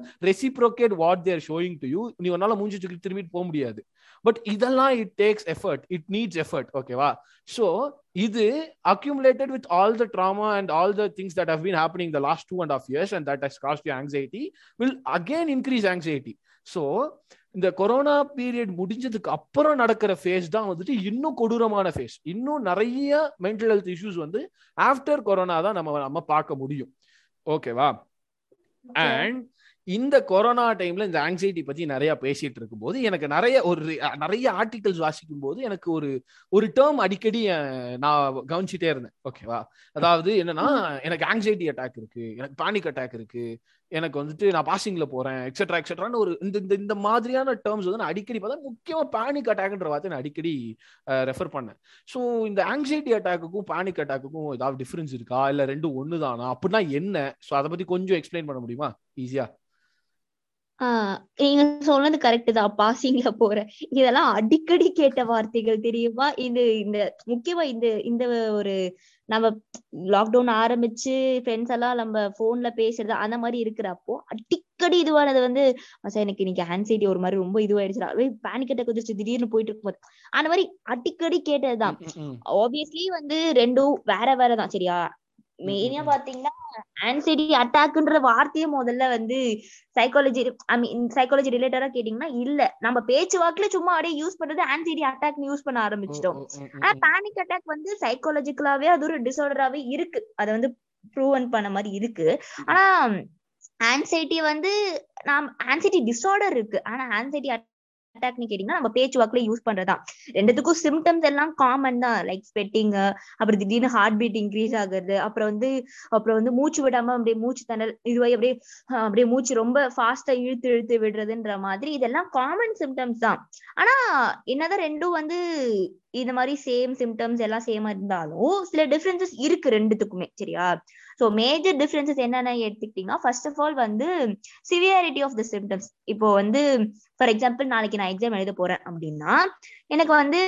[SPEAKER 1] what they are showing to you நீ உன்னால மூஞ்சி தூக்கி திரும்பிட்டு போக முடியாது but இதெல்லாம் it takes effort it needs effort ஓகேவா ஸோ இது accumulated with all the trauma and all the things that have been happening the last two and half years and that has caused you anxiety will again increase anxiety so இந்த corona period முடிஞ்சதுக்கு அப்புறம் நடக்கிற face தான் வந்துட்டு இன்னும் கொடூரமான phase இன்னும் நிறைய மென்டல் ஹெல்த் இஷ்யூஸ் வந்து ஆஃப்டர் கொரோனா தான் நம்ம நம்ம பார்க்க முடியும். ஓகேவா அண்ட் இந்த கொரோனா டைம்ல இந்த ஆங்ஸைட்டி பத்தி நிறைய பேசிட்டு இருக்கும்போது எனக்கு நிறைய ஒரு நிறைய ஆர்டிகல்ஸ் வாசிக்கும் போது எனக்கு ஒரு ஒரு டேர்ம் அடிக்கடி நான் கவனிச்சுட்டே இருந்தேன். ஓகேவா அதாவது என்னன்னா எனக்கு ஆங்ஸைட்டி அட்டாக் இருக்கு எனக்கு பேனிக் அட்டாக் இருக்கு எனக்கு வந்துட்டு நான் பாசிங்ல போறேன் எக்ஸெட்ரா எக்ஸெட்ரான்னு ஒரு இந்த இந்த இந்த மாதிரியான டேர்ம்ஸ் வந்து நான் அடிக்கடி பார்த்தா முக்கியமா பேனிக் அட்டாக்ன்ற வார்த்தை நான் அடிக்கடி ரெஃபர் பண்ணேன். ஸோ இந்த ஆங்ஸைட்டி அட்டாக்குக்கும் பேனிக் அட்டாக்குக்கும் ஏதாவது டிஃபரன்ஸ் இருக்கா? இல்ல ரெண்டும் ஒன்று தானா அப்படின்னா என்ன? ஸோ அதை பத்தி கொஞ்சம் எக்ஸ்பிளைன் பண்ண முடியுமா? ஈஸியா
[SPEAKER 2] நீங்க சொன்னது கரெக்ட் தான் பாசிங்ல போற இதெல்லாம் அடிக்கடி கேட்ட வார்த்தைகள் தெரியுமா? இது இந்த முக்கியமா இந்த இந்த ஒரு நம்ம லாக்டவுன் ஆரம்பிச்சு ஃப்ரெண்ட்ஸ் எல்லாம் நம்ம போன்ல பேசுறது அந்த மாதிரி இருக்கிறப்போ அடிக்கடி இதுவானது வந்து சார் எனக்கு இன்னைக்கு ஆன்சைட்டி ஒரு மாதிரி ரொம்ப இதுவாயிடுச்சுடா. பேனிக் அட்டாக் திடீர்னு போயிட்டு இருக்கும்போது அந்த மாதிரி அடிக்கடி கேட்டதுதான். ஆப்வியஸ்லி வந்து ரெண்டும் வேற வேறதான் சரியா? மெயினா பாத்தீங்கன்னா ஆன்சைட்டி அட்டாக்ன்ற வார்த்தையே முதல்ல வந்து சைக்காலஜி ஐ மீன் சைக்காலஜி ரிலேட்டடா கேட்டீங்கன்னா இல்ல. நம்ம பேச்சு வாக்குல சும்மா அப்படியே யூஸ் பண்றது ஆன்சைட்டி அட்டாக் யூஸ் பண்ண ஆரம்பிச்சிட்டோம். ஆனா பேனிக் அட்டாக் வந்து சைக்காலஜிக்கலாவே அது ஒரு டிசார்டராவே இருக்கு. அதை வந்து ப்ரூவன் பண்ண மாதிரி இருக்கு. ஆனா ஆன்சைட்டி வந்து நாம் ஆன்சைட்டி டிசார்டர் இருக்கு. ஆனா ஆன்சைட்டி அட்டாக்னு கேட்டீங்கன்னா நம்ம பேச்சு வாக்குல யூஸ் பண்றதா ரெண்டுத்துக்கும் சிம்டம்ஸ் எல்லாம் காமன் தான். லைக் ஸ்வெட்டிங் அப்புறம் திடீர்னு ஹார்ட் பீட் இன்க்ரீஸ் ஆகுறது அப்புறம் வந்து அப்புறம் வந்து மூச்சு விடாம அப்படியே மூச்சு தண்டல் இதுவாய் அப்படியே அப்படியே மூச்சு ரொம்ப ஃபாஸ்டா இழுத்து இழுத்து விடுறதுன்ற மாதிரி இதெல்லாம் காமன் சிம்டம்ஸ் தான். ஆனா என்னதான் ரெண்டும் வந்து இந்த மாதிரி சேம் சிம்டம்ஸ் எல்லாம் சேமா இருந்தாலும் சில டிஃபரன்சஸ் இருக்கு ரெண்டுத்துக்குமே சரியா? ஸோ மேஜர் டிஃபரன்சஸ் என்னென்ன எடுத்துக்கிட்டீங்கன்னா ஃபர்ஸ்ட் ஆஃப் ஆல் வந்து சிவியாரிட்டி ஆஃப் த சிம்டம்ஸ் இப்போ வந்து ஃபார் எக்ஸாம்பிள் நாளைக்கு நான் எக்ஸாம் எழுத போறேன் அப்படின்னா எனக்கு வந்து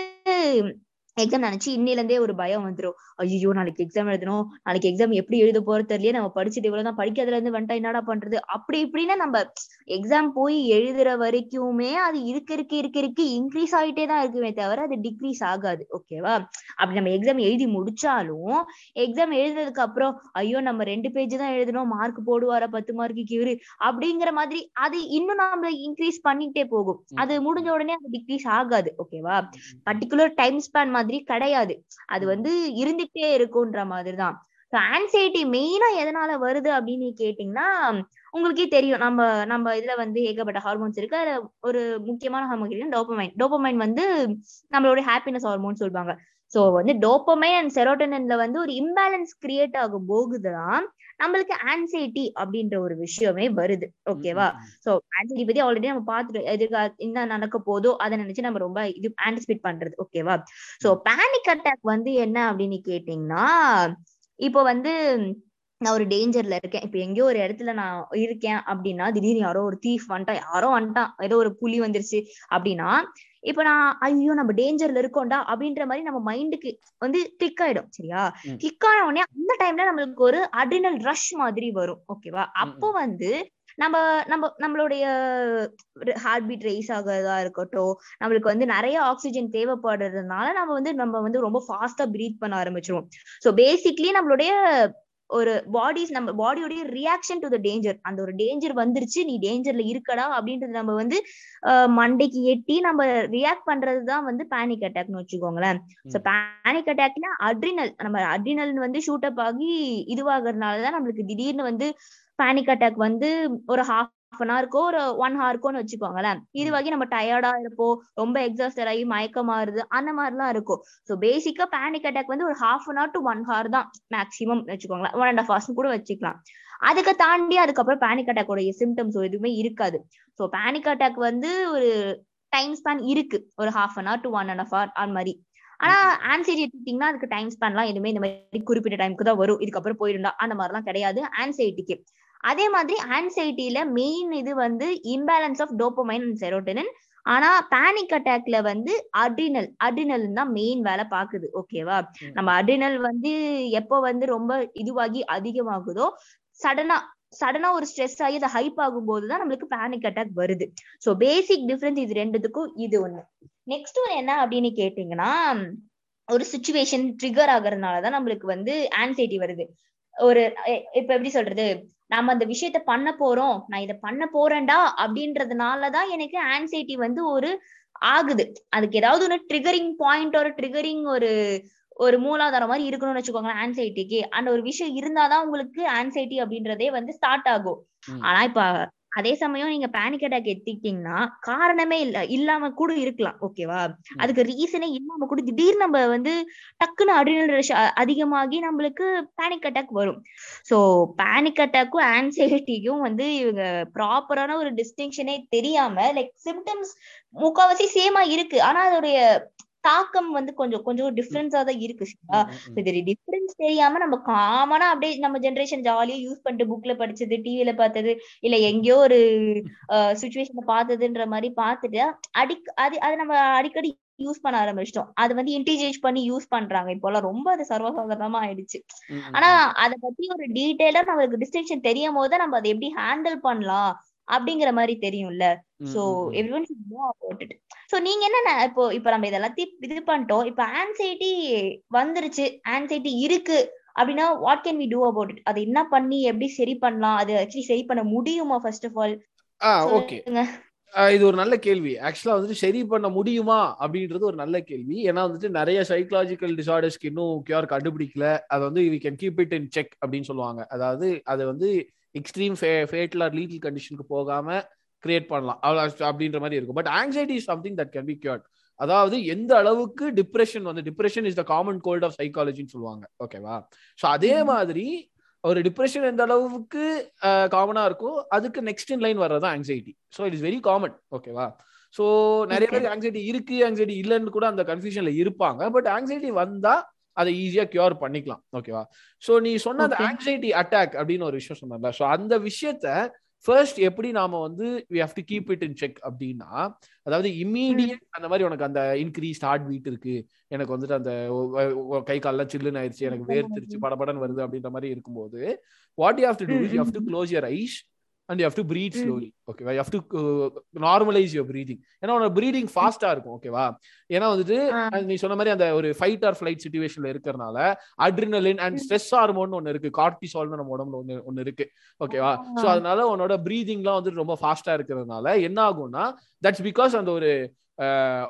[SPEAKER 2] எக்ஸாம் நினைச்சு இன்னில இருந்தே ஒரு பயம் வந்துடும் ஐயோ நாளைக்கு எக்ஸாம் எழுதணும். நாளைக்கு எக்ஸாம் எப்படி எழுத போறது தெரியல நம்ம படிச்சுட்டு இவ்வளவுதான் படிக்கிறதுல இருந்து வந்துட்டா என்னடா பண்றது? அப்படி இப்படின்னா நம்ம எக்ஸாம் போய் எழுதுற வரைக்குமே அது இருக்க இருக்க இருக்க இருக்க. இன்க்ரீஸ் ஆகிட்டே தான் இருக்குமே தவிர அது டிக்ரீஸ் ஆகாது. ஓகேவா அப்படி நம்ம எக்ஸாம் எழுதி முடிச்சாலும் எக்ஸாம் எழுதுறதுக்கு அப்புறம் ஐயோ நம்ம ரெண்டு பேஜ் தான் எழுதணும். மார்க் போடுவாரா பத்து மார்க்குக்கு இவரு? அப்படிங்கிற மாதிரி அது இன்னும் நம்ம இன்க்ரீஸ் பண்ணிட்டே போகும். அது முடிஞ்ச உடனே அது டிக்ரீஸ் ஆகாது. ஓகேவா பர்டிகுலர் டைம் ஸ்பேன் மாதிரி கிடையாது. அது வந்து இருந்துகிட்டே இருக்கும்ன்ற மாதிரிதான். ஆன்சைட்டி மெயினா எதனால வருது அப்படின்னு கேட்டீங்கன்னா உங்களுக்கே தெரியும். நம்ம நம்ம இதுல வந்து ஏகப்பட்ட ஹார்மோன்ஸ் இருக்கு. அதுல ஒரு முக்கியமான ஹார்மோன் டோப்பமைன் டோப்பமைன் வந்து நம்மளோட ஹாப்பினஸ் ஹார்மோன் சொல்லுவாங்க. சோ வந்து டோப்பமைன் அண்ட் செரோட்டனின்ல வந்து ஒரு இம்பேலன்ஸ் கிரியேட் ஆகும் போகுதுதான் நம்மளுக்கு ஆன்சைட்டி அப்படின்ற ஒரு விஷயமே வருது. ஓகேவா சோ ஆன்சைட்டி பத்தி ஆல்ரெடி நம்ம பார்த்துட்டு எதிர்கா என்ன நடக்க போதோ அதை நினைச்சு நம்ம ரொம்ப இது ஆன்டிசிபேட் பண்றது. ஓகேவா சோ பேனிக் அட்டாக் வந்து என்ன அப்படின்னு கேட்டீங்கன்னா இப்போ வந்து நான் ஒரு டேஞ்சர்ல இருக்கேன். இப்ப எங்கேயோ ஒரு இடத்துல நான் இருக்கேன் அப்படின்னா திடீர்னு யாரோ ஒரு தீஃப் வந்துட்டான் யாரோ வந்துட்டான். ஏதோ ஒரு புலி வந்துருச்சு அப்படின்னா இப்ப நான் ஐயோ நம்ம டேஞ்சர்ல இருக்கோம்டா அப்படின்ற மாதிரி நம்ம மைண்டுக்கு வந்து கிளிக் ஆயிடும் சரியா? கிளிக் ஆன உடனே அந்த டைம்ல நம்மளுக்கு ஒரு அட்ரினல் ரஷ் மாதிரி வரும் ஓகேவா அப்போ வந்து நம்ம நம்ம நம்மளுடைய ஹார்ட் பீட் ரைஸ் ஆகிறதா இருக்கட்டும் நம்மளுக்கு வந்து நிறைய ஆக்சிஜன் தேவைப்படுறதுனால நம்ம வந்து நம்ம வந்து ரொம்ப ஃபாஸ்டா பிரீத் பண்ண ஆரம்பிச்சிருவோம். ஸோ பேசிக்லி நம்மளுடைய ஒரு பாடிஸ் நம்ம பாடியோடைய ரியாக்ஷன் டு த டேஞ்சர் அந்த ஒரு டேஞ்சர் வந்துருச்சு நீ டேஞ்சர்ல இருக்கடா அப்படின்றது நம்ம வந்து மண்டைக்கு எட்டி நம்ம ரியாக்ட் பண்றதுதான் வந்து பேனிக் அட்டாக்னு வச்சுக்கோங்களேன். ஸோ பேனிக் அட்டாக்ல அட்ரினல் நம்ம அட்ரினல் வந்து ஷூட் அப் ஆகி இதுவாகிறதுனாலதான் நம்மளுக்கு திடீர்னு வந்து பேனிக் அட்டாக் வந்து ஒரு ஹாஃப் அன் ஹவருக்கோ ஒரு ஒன் ஹவருக்கோன்னு வச்சுக்கோங்களேன். இதுவாகி நம்ம டயர்டா இருப்போம் ரொம்ப எக்ஸாஸ்டர் ஆகி மயக்கமாறுது அந்த மாதிரிலாம் இருக்கும். ஸோ பேசிக்கா பேனிக் அட்டாக் வந்து ஒரு half an hour to one hour தான் மேக்ஸிமம் வச்சுக்கோங்களேன். ஒன் அண்ட் ஹாஃப் ஹவர்ஸ் கூட வச்சுக்கலாம். அதுக்கு தாண்டி அதுக்கப்புறம் பேனிக் அட்டாக்கோட சிம்டம்ஸ் எதுவுமே இருக்காது. ஸோ பேனிக் அட்டாக் வந்து ஒரு டைம் ஸ்பேன் இருக்கு. ஒரு half an hour to one and half hour அந்த மாதிரி. ஆனா ஆன்சைட்டி எடுத்துட்டீங்கன்னா அதுக்கு டைம் ஸ்பேன்லாம் எதுவுமே இந்த மாதிரி குறிப்பிட்ட டைமுக்கு தான் வரும். இதுக்கப்புறம் போயிடும்டா அந்த மாதிரிலாம் கிடையாது. ஆன்சைட்டிக்கு அதே மாதிரி ஆன்சைட்டில மெயின் இது வந்து imbalance of dopamine and serotonin ஆனா பேனிக் அட்டாக்ல வந்து அட்ரினல் அட்ரினல் தான் மெயின் வேலை பாக்குது ஓகேவா. நம்ம அட்ரினல் வந்து எப்போ வந்து ரொம்ப இதுவாகி அதிகமாகுதோ சடனா சடனா ஒரு ஸ்ட்ரெஸ் ஆகி அதை ஹைப் ஆகும் போதுதான் நம்மளுக்கு பேனிக் அட்டாக் வருது. சோ பேசிக் டிஃபரன்ஸ் இது ரெண்டுத்துக்கும் இது ஒண்ணு. நெக்ஸ்ட் ஒன்று என்ன அப்படின்னு கேட்டீங்கன்னா ஒரு சுச்சுவேஷன் ட்ரிகர் ஆகுறதுனாலதான் நம்மளுக்கு வந்து ஆன்சைட்டி வருது. ஒரு இப்ப எப்படி சொல்றது? நம்ம அந்த விஷயத்த பண்ண போறோம். நான் இதை பண்ண போறேன்டா அப்படின்றதுனாலதான் எனக்கு ஆன்சைட்டி வந்து ஒரு ஆகுது. அதுக்கு ஏதாவது ஒன்று ட்ரிகரிங் பாயிண்ட் ஒரு ட்ரிகரிங் ஒரு ஒரு மூலாதாரம் மாதிரி இருக்கணும்னு வச்சுக்கோங்களேன் ஆன்சைட்டிக்கு அந்த ஒரு விஷயம் இருந்தாதான் உங்களுக்கு ஆன்சைட்டி அப்படின்றதே வந்து ஸ்டார்ட் ஆகும். ஆனா இப்ப அதே சமயம் நீங்க பேனிக் அட்டாக் எடுத்துக்கிட்டீங்கன்னா காரணமே இல்ல இல்லாம கூட இருக்கலாம் ஓகேவா அதுக்கு ரீசனே இல்லாம கூட திடீர்னு நம்ம வந்து டக்குன்னு அட்ரினல் ரஷ் அதிகமாகி நம்மளுக்கு பேனிக் அட்டாக் வரும். சோ பேனிக் அட்டாக்கும் ஆன்சைட்டிக்கும் வந்து இவங்க ப்ராப்பரான ஒரு டிஸ்டிங்ஷனே தெரியாம லைக் சிம்டம்ஸ் முக்காவாசி சேமா இருக்கு. ஆனா அதோடைய தாக்கம் வந்து கொஞ்சம் கொஞ்சம் டிஃப்ரென்ஸா தான் இருக்கு சரிங்களா? டிஃபரன்ஸ் தெரியாம நம்ம காமனா அப்படியே நம்ம ஜெனரேஷன் ஜாலியா யூஸ் பண்ணிட்டு புக்ல படிச்சது டிவில பார்த்தது இல்ல எங்கேயோ ஒரு சுச்சுவேஷன்ல பார்த்ததுன்ற மாதிரி பார்த்துட்டு அடிக் அது அது நம்ம அடிக்கடி யூஸ் பண்ண ஆரம்பிச்சிட்டோம். அது வந்து இன்டிஜேட் பண்ணி யூஸ் பண்றாங்க. இப்போலாம் ரொம்ப அது சர்வசாதாரணமா ஆயிடுச்சு. ஆனா அத பத்தி ஒரு டீடைலா நம்மளுக்கு டிஸ்டிங்ஷன் தெரியும் போது நம்ம அதை எப்படி ஹேண்டில் பண்ணலாம்? அப்படிங்கிற மாதிரி தெரியும்ல. So. Everyone should know it so நீங்க என்ன இப்போ இப்போ நம்ம இதெல்லாத்தையும் இது பண்ணிட்டோம். இப்போ ஆன்சைட்டி வந்துருச்சு. ஆன்சைட்டி இருக்கு. அப்படின்னா what can we do about it அதை என்ன பண்ணி எப்படி சரி பண்ணலாம்? அது ஆக்சுவலி சரி பண்ண முடியுமா first of all
[SPEAKER 1] ah okay இது ஒரு நல்ல கேள்வி. ஆக்சுவலா வந்துட்டு சரி பண்ண முடியுமா? அப்படின்றது ஒரு நல்ல கேள்வி. ஏன்னா வந்துட்டு நிறைய சைக்கலாஜிக்கல் டிசார்டர்ஸ்க்கு இன்னும் கியூர் கண்டுபிடிக்கல. அதை வந்து we can keep it in check அப்படின்னு சொல்லுவாங்க. அதாவது அதை வந்து எக்ஸ்ட்ரீம் ஃபேட்டல் ஆர் லீகல் கண்டிஷனுக்கு போகாம கிரியேட் பண்ணலாம். அவ்வளவு அப்படின்ற மாதிரி இருக்கும். But anxiety is something that can be cured அதாவது எந்த அளவுக்கு டிப்ரெஷன் வந்து depression is the common cold of சைக்காலஜின்னு சொல்லுவாங்க. ஓகேவா ஸோ அதே. மாதிரி ஒரு டிப்ரெஷன் எந்த அளவுக்கு காமனா இருக்கோ அதுக்கு நெக்ஸ்ட் இன் லைன் வர்றது anxiety so it is very common ஓகேவா ஸோ நிறைய. பேருக்கு ஆங்ஸைட்டி இருக்கு ஆங்ஸைட்டி இல்லைன்னு கூட அந்த கன்ஃபியூஷன்ல இருப்பாங்க. பட் ஆங்ஸைட்டி வந்தா அதை ஈஸியா கியூர் பண்ணிக்கலாம். ஓகேவா ஸோ நீ சொன்ன அந்த. ஆங்ஸைட்டி அட்டாக் அப்படின்னு ஒரு விஷயம் சொன்னல ஸோ அந்த விஷயத்த ஃபர்ஸ்ட் எப்படி நாம வந்து we have to keep it in check அப்படின்னா அதாவது இம்மீடியட் அந்த மாதிரி உனக்கு அந்த இன்க்ரீஸ் ஹார்ட் பீட் இருக்கு. எனக்கு வந்துட்டு அந்த கை கால்லாம் சில்லுன்னு ஆயிடுச்சு எனக்கு வேர்த்துருச்சு படபடன்னு வருது அப்படின்ற மாதிரி இருக்கும்போது what you have to do you have to close your eyes and you have to breathe. Slowly ஓகேவா you have to normalise your breathing ஏன்னா உனக்கு பிரீதிங் ஃபாஸ்டா இருக்கும் ஓகேவா ஏன்னா வந்துட்டு நீ சொன்ன மாதிரி அந்த ஒரு ஃபைட் ஆர் ஃபிளைட் சுச்சுவேஷன்ல இருக்கிறனால அட்ரினலின் அண்ட் ஸ்ட்ரெஸ் ஹார்மோன் ஒன்னு இருக்கு. கார்டிசால்னு நம்ம உடம்புல ஒன்னு ஒன்னு இருக்கு. ஓகேவா சோ அதனால உன்னோட பிரீதிங்லாம் வந்துட்டு ரொம்ப ஃபாஸ்டா இருக்கிறதுனால என்ன ஆகும்னா தட்ஸ் பிகாஸ் அந்த ஒரு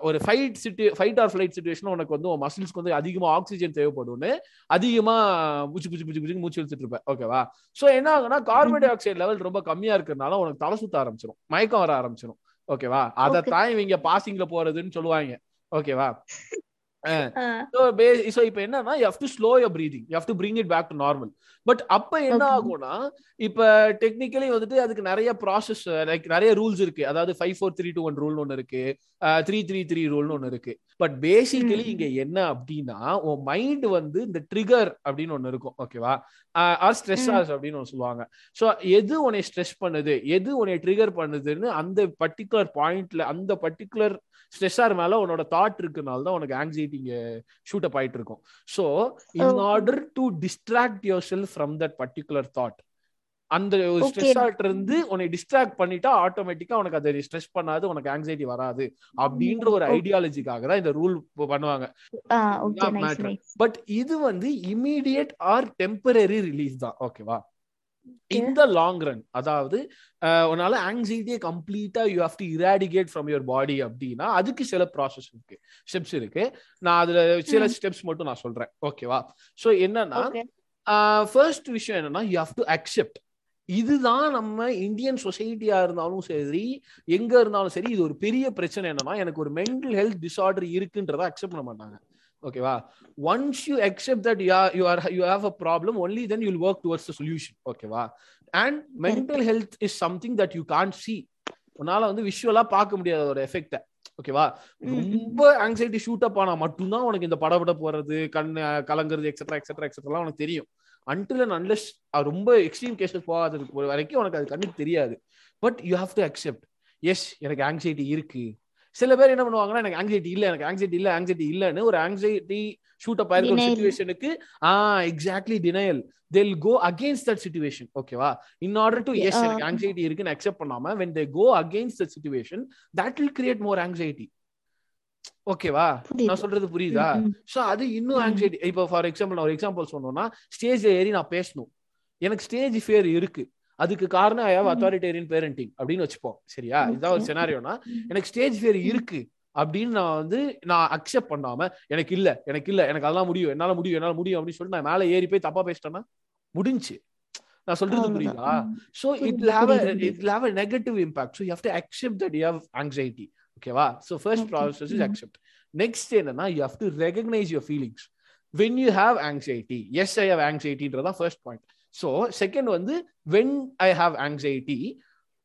[SPEAKER 1] ஒரு ஃபைட் சிட்டு ஃபைட் ஆர் ஃபிளைட் சுச்சுவேஷன் உனக்கு வந்து மசில்ஸ்க்கு வந்து அதிகமா ஆக்சிஜன் தேவைப்படும்னு அதிகமா புச்சு புச்சு புச்சு புச்சு மூச்சு இழுத்துட்டு இருப்பேன். ஓகேவா சோ என்ன ஆகும்னா கார்பன் டை ஆக்சைடு லெவல் ரொம்ப கம்மியா இருக்கிறதுனால உனக்கு தலை சுத்த ஆரம்பிச்சிடும் மயக்கம் வர ஆரம்பிச்சிடும் ஓகேவா அதை. தான் இவங்க பாசிங்ல போறதுன்னு சொல்லுவாங்க. ஓகேவா ஸோ ஸோ இப்போ என்னன்னா you have to slow your breathing you have to bring it back to normal but அப்போ என்ன. ஆகும்னா இப்போ டெக்னிக்கலி வந்துட்டு அதுக்கு நிறைய ப்ராசஸ் லைக் நிறைய ரூல்ஸ் இருக்கு. அதாவது five four three two one ரூல்னு ஒன்று இருக்கு. த்ரீ த்ரீ த்ரீ ரூல்னு ஒன்று இருக்கு. But basically. இங்க என்ன அப்படின்னா உன் மைண்ட் வந்து இந்த ட்ரிகர் அப்படின்னு ஒன்று இருக்கும். ஓகேவா ஆர் ஸ்ட்ரெஸ்ஸாஸ் அப்படின்னு ஒன்று சொல்லுவாங்க. ஸோ எது உன்னை ஸ்ட்ரெஸ் பண்ணுது? எது உன்னை ட்ரிகர் பண்ணுதுன்னு அந்த பர்டிகுலர் பாயிண்ட்ல அந்த பர்டிகுலர் ஸ்ட்ரெஸ்ஸார் மேல உன்னோட தாட் இருக்கனால தான் உனக்கு ஆங்ஸைட்டி இங்க ஷூட் அப் ஆயிட்டு இருக்கும். So in. Order to distract yourself from that particular thought அந்த ஒரு. ஸ்ட்ரெஸ் ஆட் இருந்து உன்னை டிஸ்ட்ராக்ட் பண்ணிட்டா ஆட்டோமேட்டிக்கா உனக்கு அதை ஸ்ட்ரெஸ் பண்ணாது உனக்கு ஆங்ஸைட்டி வராது அப்படின்ற ஒரு. ஐடியாலஜிக்காக தான் இந்த ரூல் பண்ணுவாங்க. பட் இது வந்து இமீடியட் ஆர் டெம்பரரி ரிலீஸ் தான் ஓகேவா
[SPEAKER 2] Okay.
[SPEAKER 1] இந்த லாங் ரன் அதாவது உன்னால ஆங்ஸைட்டியை கம்ப்ளீட்டா you have to eradicate from your body அப்படின்னா அதுக்கு சில ப்ராசஸ் இருக்கு. ஸ்டெப்ஸ் இருக்கு. நான் அதுல சில. ஸ்டெப்ஸ் மட்டும் நான் சொல்றேன் ஓகேவா சோ என்னன்னா ஃபர்ஸ்ட் விஷயம் என்னன்னா யூ ஹாவ் டு அக்செப்ட் இதுதான் நம்ம இந்தியன் சொசைட்டியா இருந்தாலும் சரி எங்க இருந்தாலும் சரி இது ஒரு பெரிய பிரச்சனை என்னன்னா எனக்கு ஒரு மென்டல் ஹெல்த் டிசார்டர் இருக்குன்றத அக்செப்ட் பண்ண மாட்டாங்க. ஓகேவா once you accept that you you are you have a problem only then you'll work towards the solution ஓகேவா and mental health is something that you can't see உன்னால வந்து விஷுவலா பார்க்க முடியாத ஒரு எஃபெக்ட ஓகேவா. ரொம்ப ஆங்ஸைட்டி ஷூட் அப் ஆனா மட்டும்தான் உனக்கு இந்த படபட போறது கண் கலங்குறது எக்ஸெட்ரா எக்ஸெட்ரா எக்ஸெட்ரா உனக்கு தெரியும். அன்டில் அண்ட் அன்லெஸ் ரொம்ப எக்ஸ்ட்ரீம் கேசஸ் போகாததுக்கு வரைக்கும் உனக்கு அது கண்ணுக்கு தெரியாது. But you have to accept yes எனக்கு ஆங்ஸைட்டி இருக்கு. சில பேர் என்ன பண்ணுவாங்கன்னா எனக்கு ஆங்ஸைட்டி இல்ல எனக்கு ஆங்ஸைட்டி இல்ல ஆங்ஸைட்டி இல்லன்னு ஒரு ஆங்ஸைட்டி ஷூட் அப் ஆயிருக்க. சுச்சுவேஷனுக்கு ஆ exactly denial they'll go against that situation. ஓகேவா in order to yes
[SPEAKER 2] ah.
[SPEAKER 1] எனக்கு anxiety இருக்குன்னு accept பண்ணாம when they go against the situation that will create more anxiety. ஓகேவா. நான் சொல்றது புரியுதா. சோ அது இன்னும். ஆங்ஸைட்டி இப்போ ஃபார் எக்ஸாம்பிள் ஒரு எக்ஸாம்பிள் சொன்னோம்னா ஸ்டேஜ்ல ஏறி நான் பேசணும் எனக்கு ஸ்டேஜ் ஃபியர் இருக்கு அதுக்கு காரணம் ஐ ஹவ். அத்தாரிட்டேரியன் பேரண்டிங் அப்படின்னு வச்சுப்போம் சரியா இதான் ஒரு. செனாரியோனா. எனக்கு ஸ்டேஜ் ஃபியர் இருக்கு அப்படின்னு நான் வந்து நான் அக்செப்ட் பண்ணாம எனக்கு இல்ல எனக்கு இல்ல எனக்கு அதெல்லாம் முடியும் என்னால முடியும் என்னால முடியும் அப்படின்னு சொல்லிட்டு நான் மேல ஏறி போய் தப்பா பேசிட்டேன்னா முடிஞ்சு நான் சொல்றது. புரியுதா
[SPEAKER 2] ம்.
[SPEAKER 1] so it
[SPEAKER 2] புரியுது,
[SPEAKER 1] will have a
[SPEAKER 2] புரியுது, புரியுது.
[SPEAKER 1] it will have a negative impact so ஓகேவா so first
[SPEAKER 2] Okay.
[SPEAKER 1] process is
[SPEAKER 2] Mm.
[SPEAKER 1] accept next என்னன்னா you have to recognize your feelings when you have anxiety yes i have anxiety ன்றதான் first point so second வந்து when i have anxiety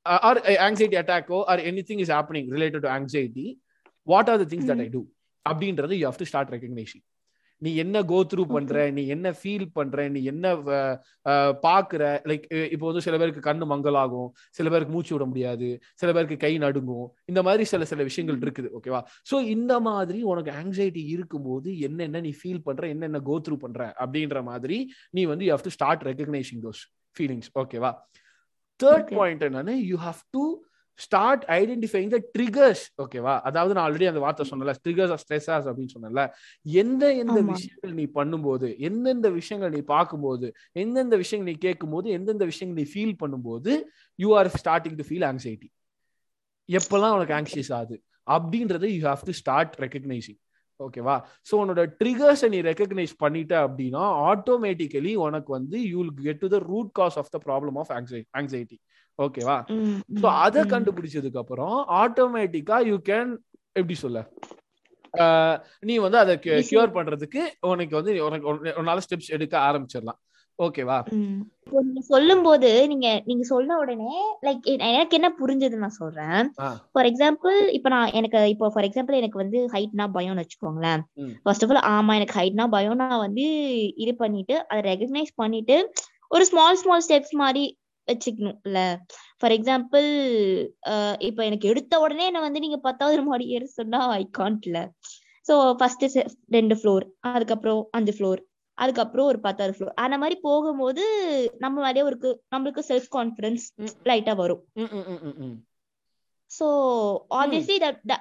[SPEAKER 1] uh, or uh, anxiety attack or anything is happening related to anxiety what are the things that
[SPEAKER 2] Mm.
[SPEAKER 1] i do அப்படின்றது you have to start recognizing நீ என்ன go through பண்ற? நீ என்ன feel பண்ற? நீ என்ன பாக்குற? லைக் இப்போ வந்து சில பேருக்கு கண்ணு மங்கலாகும். சில பேருக்கு மூச்சு விட முடியாது. சில பேருக்கு கை நடுங்கும். இந்த மாதிரி சில சில விஷயங்கள் இருக்குது. ஓகேவா சோ இந்த மாதிரி உனக்கு ஆங்ஸைட்டி இருக்கும்போது என்னென்ன நீ ஃபீல் பண்ற? என்னென்ன கோ த்ரூ பண்ற? அப்படின்ற மாதிரி நீ வந்து you have to start recognising those feelings ஓகேவா தேர்ட். பாயிண்ட் என்னன்னு you have to start identifying the triggers ஓகேவா அதாவது நான் ஆல்ரெடி அந்த வார்த்தை சொன்னல ட்ரிகர்ஸ் ஆஃப் ஸ்ட்ரெஸ்ஸாஸ் அப்படின்னு சொன்னல எந்த எந்த. விஷயங்கள் நீ பண்ணும்போது எந்தெந்த விஷயங்கள் நீ பார்க்கும்போது எந்தெந்த விஷயங்கள் நீ கேட்கும்போது எந்தெந்த விஷயங்கள் நீ ஃபீல் பண்ணும்போது you are starting to feel anxiety எப்பெல்லாம் உனக்கு ஆங்ஷியஸ் ஆகுது? அப்படின்றத you have to start recognising ஓகேவா ஸோ உன்னோட ட்ரிகர்ஸை நீ ரெக்கக்னைஸ் பண்ணிட்ட அப்படின்னா ஆட்டோமேட்டிக்கலி உனக்கு வந்து you will get to the root cause of the problem of anxiety ஓகேவா
[SPEAKER 2] ம்,
[SPEAKER 1] அதை. கண்டுபிடிச்சதுக்கு அப்புறம் ஆட்டோமேட்டிக்கா யூ கேன் எப்படி சொல்ல நீ வந்து அதை. கியூர் பண்றதுக்கு உனக்கு வந்து உனக்கு உன- உன்னால ஸ்டெப்ஸ் எடுக்க ஆரம்பிச்சிடலாம் ஓகேவா
[SPEAKER 2] நீங்க சொல்லும் போது நீங்க நீங்க சொன்ன உடனே லைக் எனக்கு என்ன புரிஞ்சதுன்னு நான் சொல்றேன். ஃபார் எக்ஸாம்பிள் இப்ப நான் எனக்கு இப்போ ஃபார் எக்ஸாம்பிள் எனக்கு வந்து ஹைட்னா பயம்னு வச்சுக்கோங்களேன். ஃபர்ஸ்ட் ஆஃப் ஆல் ஆமா எனக்கு ஹைட்னா பயம் நான் வந்து இது பண்ணிட்டு அதை ரெகக்னைஸ் பண்ணிட்டு ஒரு ஸ்மால் ஸ்மால் ஸ்டெப்ஸ் மாதிரி வச்சுக்கணும் இல்ல? ஃபார் எக்ஸாம்பிள் இப்போ எனக்கு எடுத்த உடனே என்ன வந்து நீங்க பத்தாவது மாடி ஏற சொன்னா ஐ காண்ட்ல ஸோ ஃபர்ஸ்ட் ரெண்டு ஃப்ளோர் அதுக்கப்புறம் அஞ்சு ஃப்ளோர் அதுக்கப்புறம் ஒரு பத்தாவது ஃப்ளோர் அந்த மாதிரி போகும்போது நம்ம மேலேயே ஒரு நம்மளுக்கு செல்ஃப் கான்ஃபிடன்ஸ். லைட்டா வரும். சோ ஆப்வியஸ்லி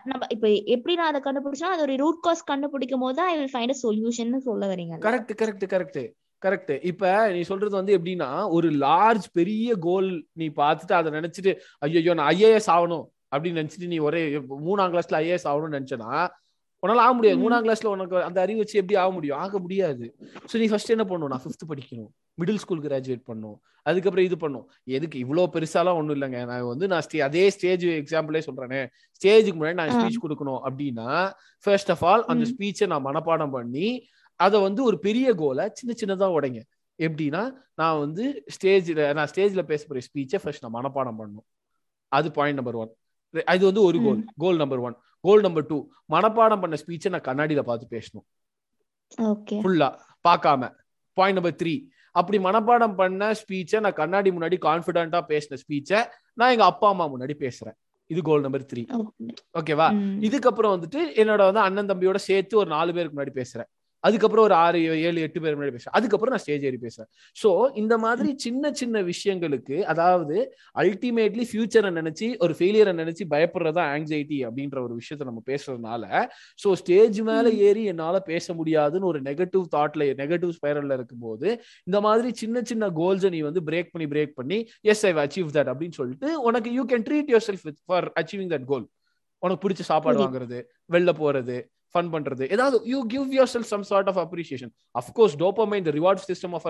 [SPEAKER 2] நம்ம இப்ப எப்படி நான் அதை கண்டுபிடிச்சா அது ஒரு ரூட் காஸ் கண்டுபிடிக்கும் போது I will find a solution சொல்ல வரீங்க
[SPEAKER 1] கரெக்ட் கரெக்ட் கரெக்ட் கரெக்ட் இப்ப நீ சொல்றது வந்து எப்படின்னா ஒரு லார்ஜ் பெரிய கோல் நீ பார்த்துட்டு அதை நினைச்சிட்டு ஐயோ நான் ஐஏஎஸ் ஆகணும் அப்படின்னு நினைச்சிட்டு நீ ஒரே மூணாம் கிளாஸ்ல ஐஏஎஸ் ஆகணும்னு நினைச்சனா உன்னால ஆக முடியாது. மூணாம் கிளாஸ்ல உனக்கு அந்த அறிவு வச்சு எப்படி ஆக முடியும்? ஆக முடியாது. சோ நீ ஃபர்ஸ்ட் என்ன பண்ணணும்? நான் ஃபிஃப்த் படிக்கணும். மிடில் ஸ்கூல் கிராஜுவேட் பண்ணும் அதுக்கப்புறம் இது பண்ணும் எதுக்கு? இவ்வளவு பெருசாலாம் ஒண்ணும் இல்லைங்க. நான் வந்து நான் ஸ்டே அதே ஸ்டேஜ் எக்ஸாம்பிளே சொல்றேனே. ஸ்டேஜுக்கு முன்னாடி நான். ஸ்பீச் கொடுக்கணும் அப்படின்னா ஃபர்ஸ்ட் ஆஃப் ஆல் அந்த. ஸ்பீச்சை நான் மனப்பாடம் பண்ணி அதை வந்து ஒரு பெரிய கோலை சின்ன சின்னதா உடைங்க. எப்படின்னா நான் வந்து ஸ்டேஜ்ல நான் ஸ்டேஜ்ல பேச போற ஸ்பீச்சை ஃபர்ஸ்ட் நான் மனப்பாடம் பண்ணணும். அது பாயிண்ட் நம்பர் ஒன் அது வந்து ஒரு goal goal number one goal number two மனப்பாடம் பண்ண ஸ்பீச்சை நான் கண்ணாடியில பார்த்து பேசணும். ஃபுல்லா பார்க்காம. பாயிண்ட் நம்பர் த்ரீ அப்படி மனப்பாடம் பண்ண ஸ்பீச்சை நான் கண்ணாடி முன்னாடி கான்பிடண்டா பேசின ஸ்பீச்சை நான் எங்க அப்பா அம்மா முன்னாடி பேசுறேன். இது கோல் நம்பர் த்ரீ ஓகேவா? இதுக்கப்புறம் வந்துட்டு என்னோட வந்து அண்ணன் தம்பியோட சேர்த்து ஒரு நாலு பேருக்கு முன்னாடி பேசுறேன். அதுக்கப்புறம் ஒரு ஆறு ஏழு எட்டு பேர் முன்னாடி பேசுறேன் அதுக்கப்புறம் நான் ஸ்டேஜ் ஏறி பேசுறேன் ஸோ இந்த மாதிரி சின்ன சின்ன விஷயங்களுக்கு அதாவது அல்டிமேட்லி ஃபியூச்சரை நினைச்சு ஒரு ஃபெயிலியரை நினைச்சு பயப்படுறதா ஆங்ஸைட்டி அப்படின்ற ஒரு விஷயத்த நம்ம பேசுறதுனால ஸோ ஸ்டேஜ் மேல ஏறி என்னால பேச முடியாதுன்னு ஒரு நெகட்டிவ் தாட்ல நெகட்டிவ் ஸ்பைரல்ல இருக்கும்போது இந்த மாதிரி சின்ன சின்ன கோல்ஸை நீ வந்து பிரேக் பண்ணி பிரேக் பண்ணி எஸ் ஐ அச்சீவ் தட் அப்படின்னு சொல்லிட்டு உனக்கு you can treat yourself for achieving that goal உனக்கு பிடிச்ச சாப்பாடு வாங்குறது வெளில போறது ஃபன் பண்றது. ஏதாவது you give yourself some sort of appreciation of course dopamine இந்த ரிவார்ட் சிஸ்டம் ஆஃப்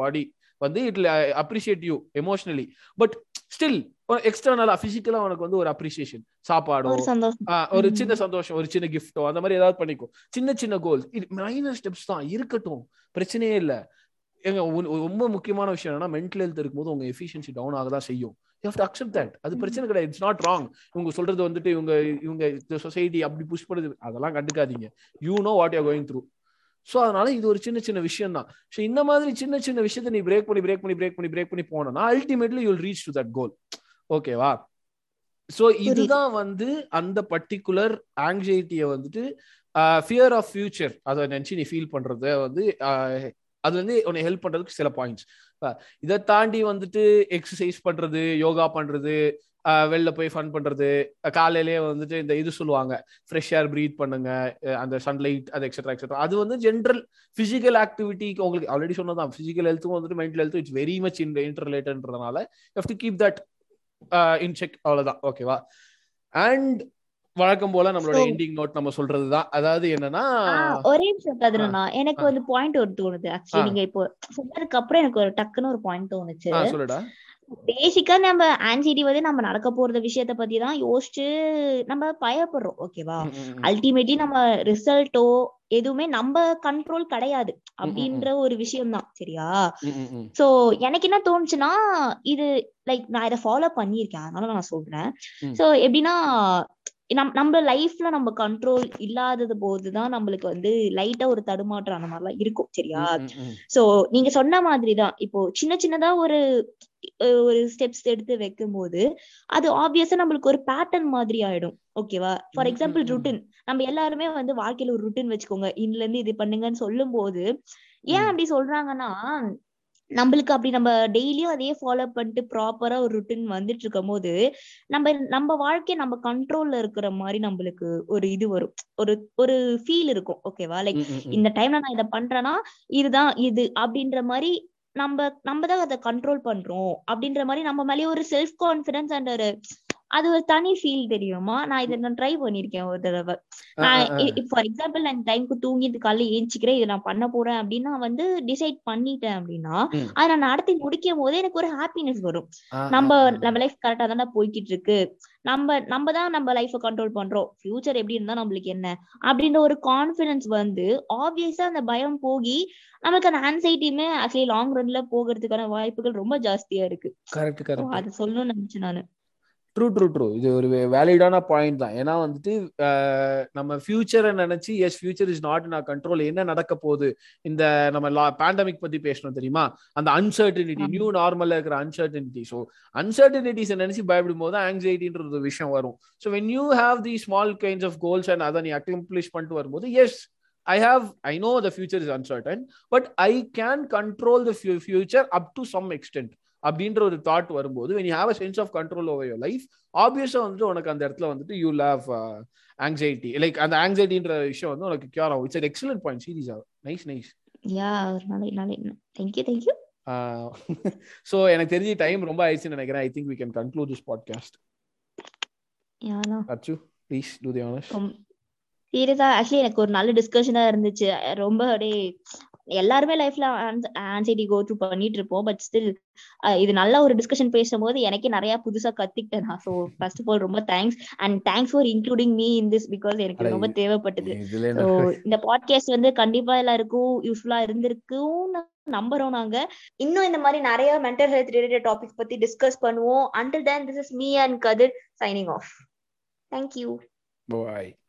[SPEAKER 1] பாடி வந்து it appreciate you emotionally but still எக்ஸ்டர்னலா பிசிக்கலா உனக்கு வந்து ஒரு அப்ரிசியேஷன் சாப்பாடோ ஒரு சின்ன சந்தோஷம் ஒரு சின்ன கிஃப்டோ அந்த மாதிரி ஏதாவது பண்ணிக்கோ. சின்ன சின்ன கோல்ஸ் இது மைனர் ஸ்டெப்ஸ் தான். இருக்கட்டும். பிரச்சனையே இல்லை. எங்க ரொம்ப முக்கியமான விஷயம் என்னன்னா மென்டல் ஹெல்த் இருக்கும்போது உங்க எஃபிஷியன்சி டவுன் ஆக தான் செய்யும். You have to accept that அது பிரச்சனை கிடையாது. இட்ஸ் நாட் ராங் இவங்க சொல்றது வந்துட்டு இவங்க இவங்க சொசைட்டி அப்படி புஷ் பண்ணுது. அதெல்லாம் கண்டுக்காதீங்க. You know what you going through so அதனால இது ஒரு சின்ன சின்ன விஷயம் தான் ஸோ இந்த மாதிரி சின்ன சின்ன விஷயத்த நீ பிரேக் பண்ணி பிரேக் பண்ணி பிரேக் பண்ணி பிரேக் பண்ணி போனோம்னா ultimately you'll reach to that goal ஓகேவா ஸோ இதுதான் வந்து அந்த பர்டிகுலர் ஆங்ஸைட்டியை வந்துட்டு ஃபியர் ஆஃப் ஃபியூச்சர் அதை நினச்சி நீ ஃபீல் பண்றத வந்து அது வந்து உன்னை ஹெல்ப் பண்றதுக்கு சில பாயிண்ட்ஸ் இதை தாண்டி வந்துட்டு எக்ஸசைஸ் பண்றது யோகா பண்றது வெளில போய் ஃபன் பண்றது காலையிலேயே வந்துட்டு இந்த இது சொல்லுவாங்க ஃப்ரெஷ் ஏர் ப்ரீத் பண்ணுங்க அந்த சன்லைட் அது எக்ஸெட்ரா எக்ஸெட்ரா அது வந்து ஜென்ரல் பிசிக்கல் ஆக்டிவிட்டிக்கு உங்களுக்கு ஆல்ரெடி சொன்னதான் பிசிக்கல் ஹெல்த்தும் வந்துட்டு மென்டல் ஹெல்த்தும் it's very much in inter ரிலேட்டட்ன்றதுனால how to keep that in check அவ்வளவுதான். ஓகேவா அண்ட் வழக்கம் போல நம்மளோட எண்டிங் நோட் நம்ம சொல்றதுதான். அதாவது என்னன்னா
[SPEAKER 2] ஒரே நிமிஷம் கதிரனா எனக்கு வந்து பாயிண்ட் ஒரு தோணுது. ஆக்சுவலி நீங்க இப்போ சொன்னதுக்கு அப்புறம் எனக்கு ஒரு டக்குன்னு ஒரு பாயிண்ட் தோணுச்சு.
[SPEAKER 1] சொல்லுடா.
[SPEAKER 2] பேசிக்கா நம்ம ஆன்சைட்டி வந்து நம்ம நடக்க போறத விஷயத்த பத்தி தான் யோசிச்சு நம்ம பயப்படுறோம் ஓகேவா அல்டிமேட்லி நம்ம ரிசல்ட்டோ எதுவுமே நம்ம கண்ட்ரோல் கிடையாது அப்படின்ற ஒரு விஷயம் தான் சரியா சோ எனக்கு என்ன தோணுச்சுன்னா இது லைக் நான் இதை ஃபாலோ பண்ணியிருக்கேன். அதனால நான் சொல்றேன். சோ எப்படின்னா நம் நம்ம லைஃப்ல நம்ம கண்ட்ரோல் இல்லாதது போதுதான் நம்மளுக்கு வந்து லைட்டா ஒரு தடுமாற்றம் அந்த மாதிரிலாம் இருக்கும் சரியா? சோ நீங்க சொன்ன மாதிரிதான். இப்போ சின்ன சின்னதா ஒரு ஒரு ஸ்டெப்ஸ் எடுத்து வைக்கும் போது அது ஆப்வியஸா நம்மளுக்கு ஒரு பேட்டர்ன் மாதிரி ஆயிடும் ஓகேவா ஃபார் எக்ஸாம்பிள் ருட்டின் நம்ம எல்லாருமே வந்து வாழ்க்கையில ஒரு ருட்டின் வச்சுக்கோங்க. இன்னல இருந்து இது பண்ணுங்கன்னு சொல்லும் போது ஏன் அப்படி சொல்றாங்கன்னா நம்மளுக்கு அப்படி நம்ம டெய்லியும் அதையே ஃபாலோ பண்ணிட்டு ப்ராப்பரா ஒரு ருட்டின் வந்துட்டு இருக்கும் போது நம்ம நம்ம வாழ்க்கை நம்ம கண்ட்ரோல்ல இருக்கிற மாதிரி நம்மளுக்கு ஒரு இது வரும். ஒரு ஒரு ஃபீல் இருக்கும். ஓகேவா லைக் இந்த டைம்ல நான் இதை பண்றேன்னா இதுதான் இது அப்படின்ற மாதிரி நம்ம நம்ம தான் அதை கண்ட்ரோல் பண்றோம் அப்படின்ற மாதிரி நம்ம மேலேயே ஒரு செல்ஃப் கான்பிடன்ஸ் அண்ட் ஒரு அது ஒரு தனி ஃபீல் தெரியுமா? நான் இதை நான் ட்ரை பண்ணிருக்கேன் ஒரு தடவை. நான் ஃபார் எக்ஸாம்பிள் நான் டைம்க்கு தூங்கிட்டு காலைல ஏஞ்சிக்கிறேன் இதை நான் பண்ண போறேன் அப்படின்னு நான் வந்து டிசைட் பண்ணிட்டேன் அப்படின்னா அதை நான் நடத்தி முடிக்கும் போது எனக்கு ஒரு ஹாப்பினஸ் வரும். நம்ம நம்ம லைஃப் கரெக்டா தானே போய்கிட்டு இருக்கு நம்ம நம்ம தான் நம்ம லைஃப கண்ட்ரோல் பண்றோம். ஃபியூச்சர் எப்படி இருந்தா நம்மளுக்கு என்ன? அப்படின்ற ஒரு கான்பிடன்ஸ் வந்து ஆப்வியஸா அந்த பயம் போகி நமக்கு அந்த ஆன்சைட்டியுமே ஆக்சுவலி லாங் ரன்ல போகிறதுக்கான வாய்ப்புகள் ரொம்ப ஜாஸ்தியா இருக்கு. அது சொல்லணும்னு நினைச்சேன் நானு.
[SPEAKER 1] ட்ரூ ட்ரூ ட்ரூ இது ஒரு வேலிடான பாயிண்ட் தான். ஏன்னா வந்துட்டு நம்ம ஃபியூச்சரை நினைச்சு as future is not in control என்ன நடக்க போகுது? இந்த நம்ம லா பேண்டமிக் பத்தி பேசணும் தெரியுமா? அந்த அன்சர்டனிட்டி நியூ நார்மல்ல இருக்கிற அன்சர்டனிட்டி ஸோ அன்சர்டனிட்டிஸ் நினைச்சு பயப்படும் போது ஆங்ஸைட்டின்ற ஒரு விஷயம் வரும். So when you have the small kinds of goals and அதை நீ அக்ம்ப்ளிஷ் பண்ணிட்டு வரும்போது as I have, I know the future is uncertain, but I can control the future up to some extent. அப்படின்ற ஒரு தாட் வரும்போது when you have a sense of control over your life ஆப்வியஸா வந்துட்டு உனக்கு அந்த இடத்துல வந்துட்டு யூ ஹாவ் ஆங்ஸைட்டி லைக் அந்த ஆங்ஸைட்டின்ற விஷயம் வந்து உனக்கு கியூர் ஆகும். இட்ஸ் எக்ஸலன்ட் பாயிண்ட் சீரியஸ் ஆகும். நைஸ் நைஸ்
[SPEAKER 2] யா நாளை நாளை தேங்க்யூ தேங்க்யூ
[SPEAKER 1] ஸோ எனக்கு தெரிஞ்சு டைம் ரொம்ப ஆயிடுச்சுன்னு நினைக்கிறேன். I think we can conclude this podcast அச்சு ப்ளீஸ் டூ தி ஆனர்ஸ்
[SPEAKER 2] சீரியஸா ஆக்சுவலி எனக்கு ஒரு நல்ல டிஸ்கஷனா இருந்துச்சு. ரொம்ப அப்படியே எல்லாருமே லைஃப்ல ஆன்சைட்டி கோ த்ரூ பண்ணிட்டு இருப்போம் பட் ஸ்டில் இது நல்ல ஒரு டிஸ்கஷன் பேசும்போது எனக்கே நிறைய புதுசா கத்துக்கிட்டேன் நான். ஸோ ஃபர்ஸ்ட் ஆஃப் ஆல் ரொம்ப thanks and thanks for including me in this because எனக்கு ரொம்ப தேவைப்பட்டது. ஸோ இந்த பாட்காஸ்ட் வந்து கண்டிப்பா எல்லாருக்கும் யூஸ்ஃபுல்லா இருந்திருக்கும் நம்புறோம் நாங்க. இன்னும் இந்த மாதிரி நிறைய மென்டல் ஹெல்த் ரிலேட்டட் டாபிக்ஸ் பத்தி டிஸ்கஸ் பண்ணுவோம். Until then this is me and Kathir signing off thank you
[SPEAKER 1] bye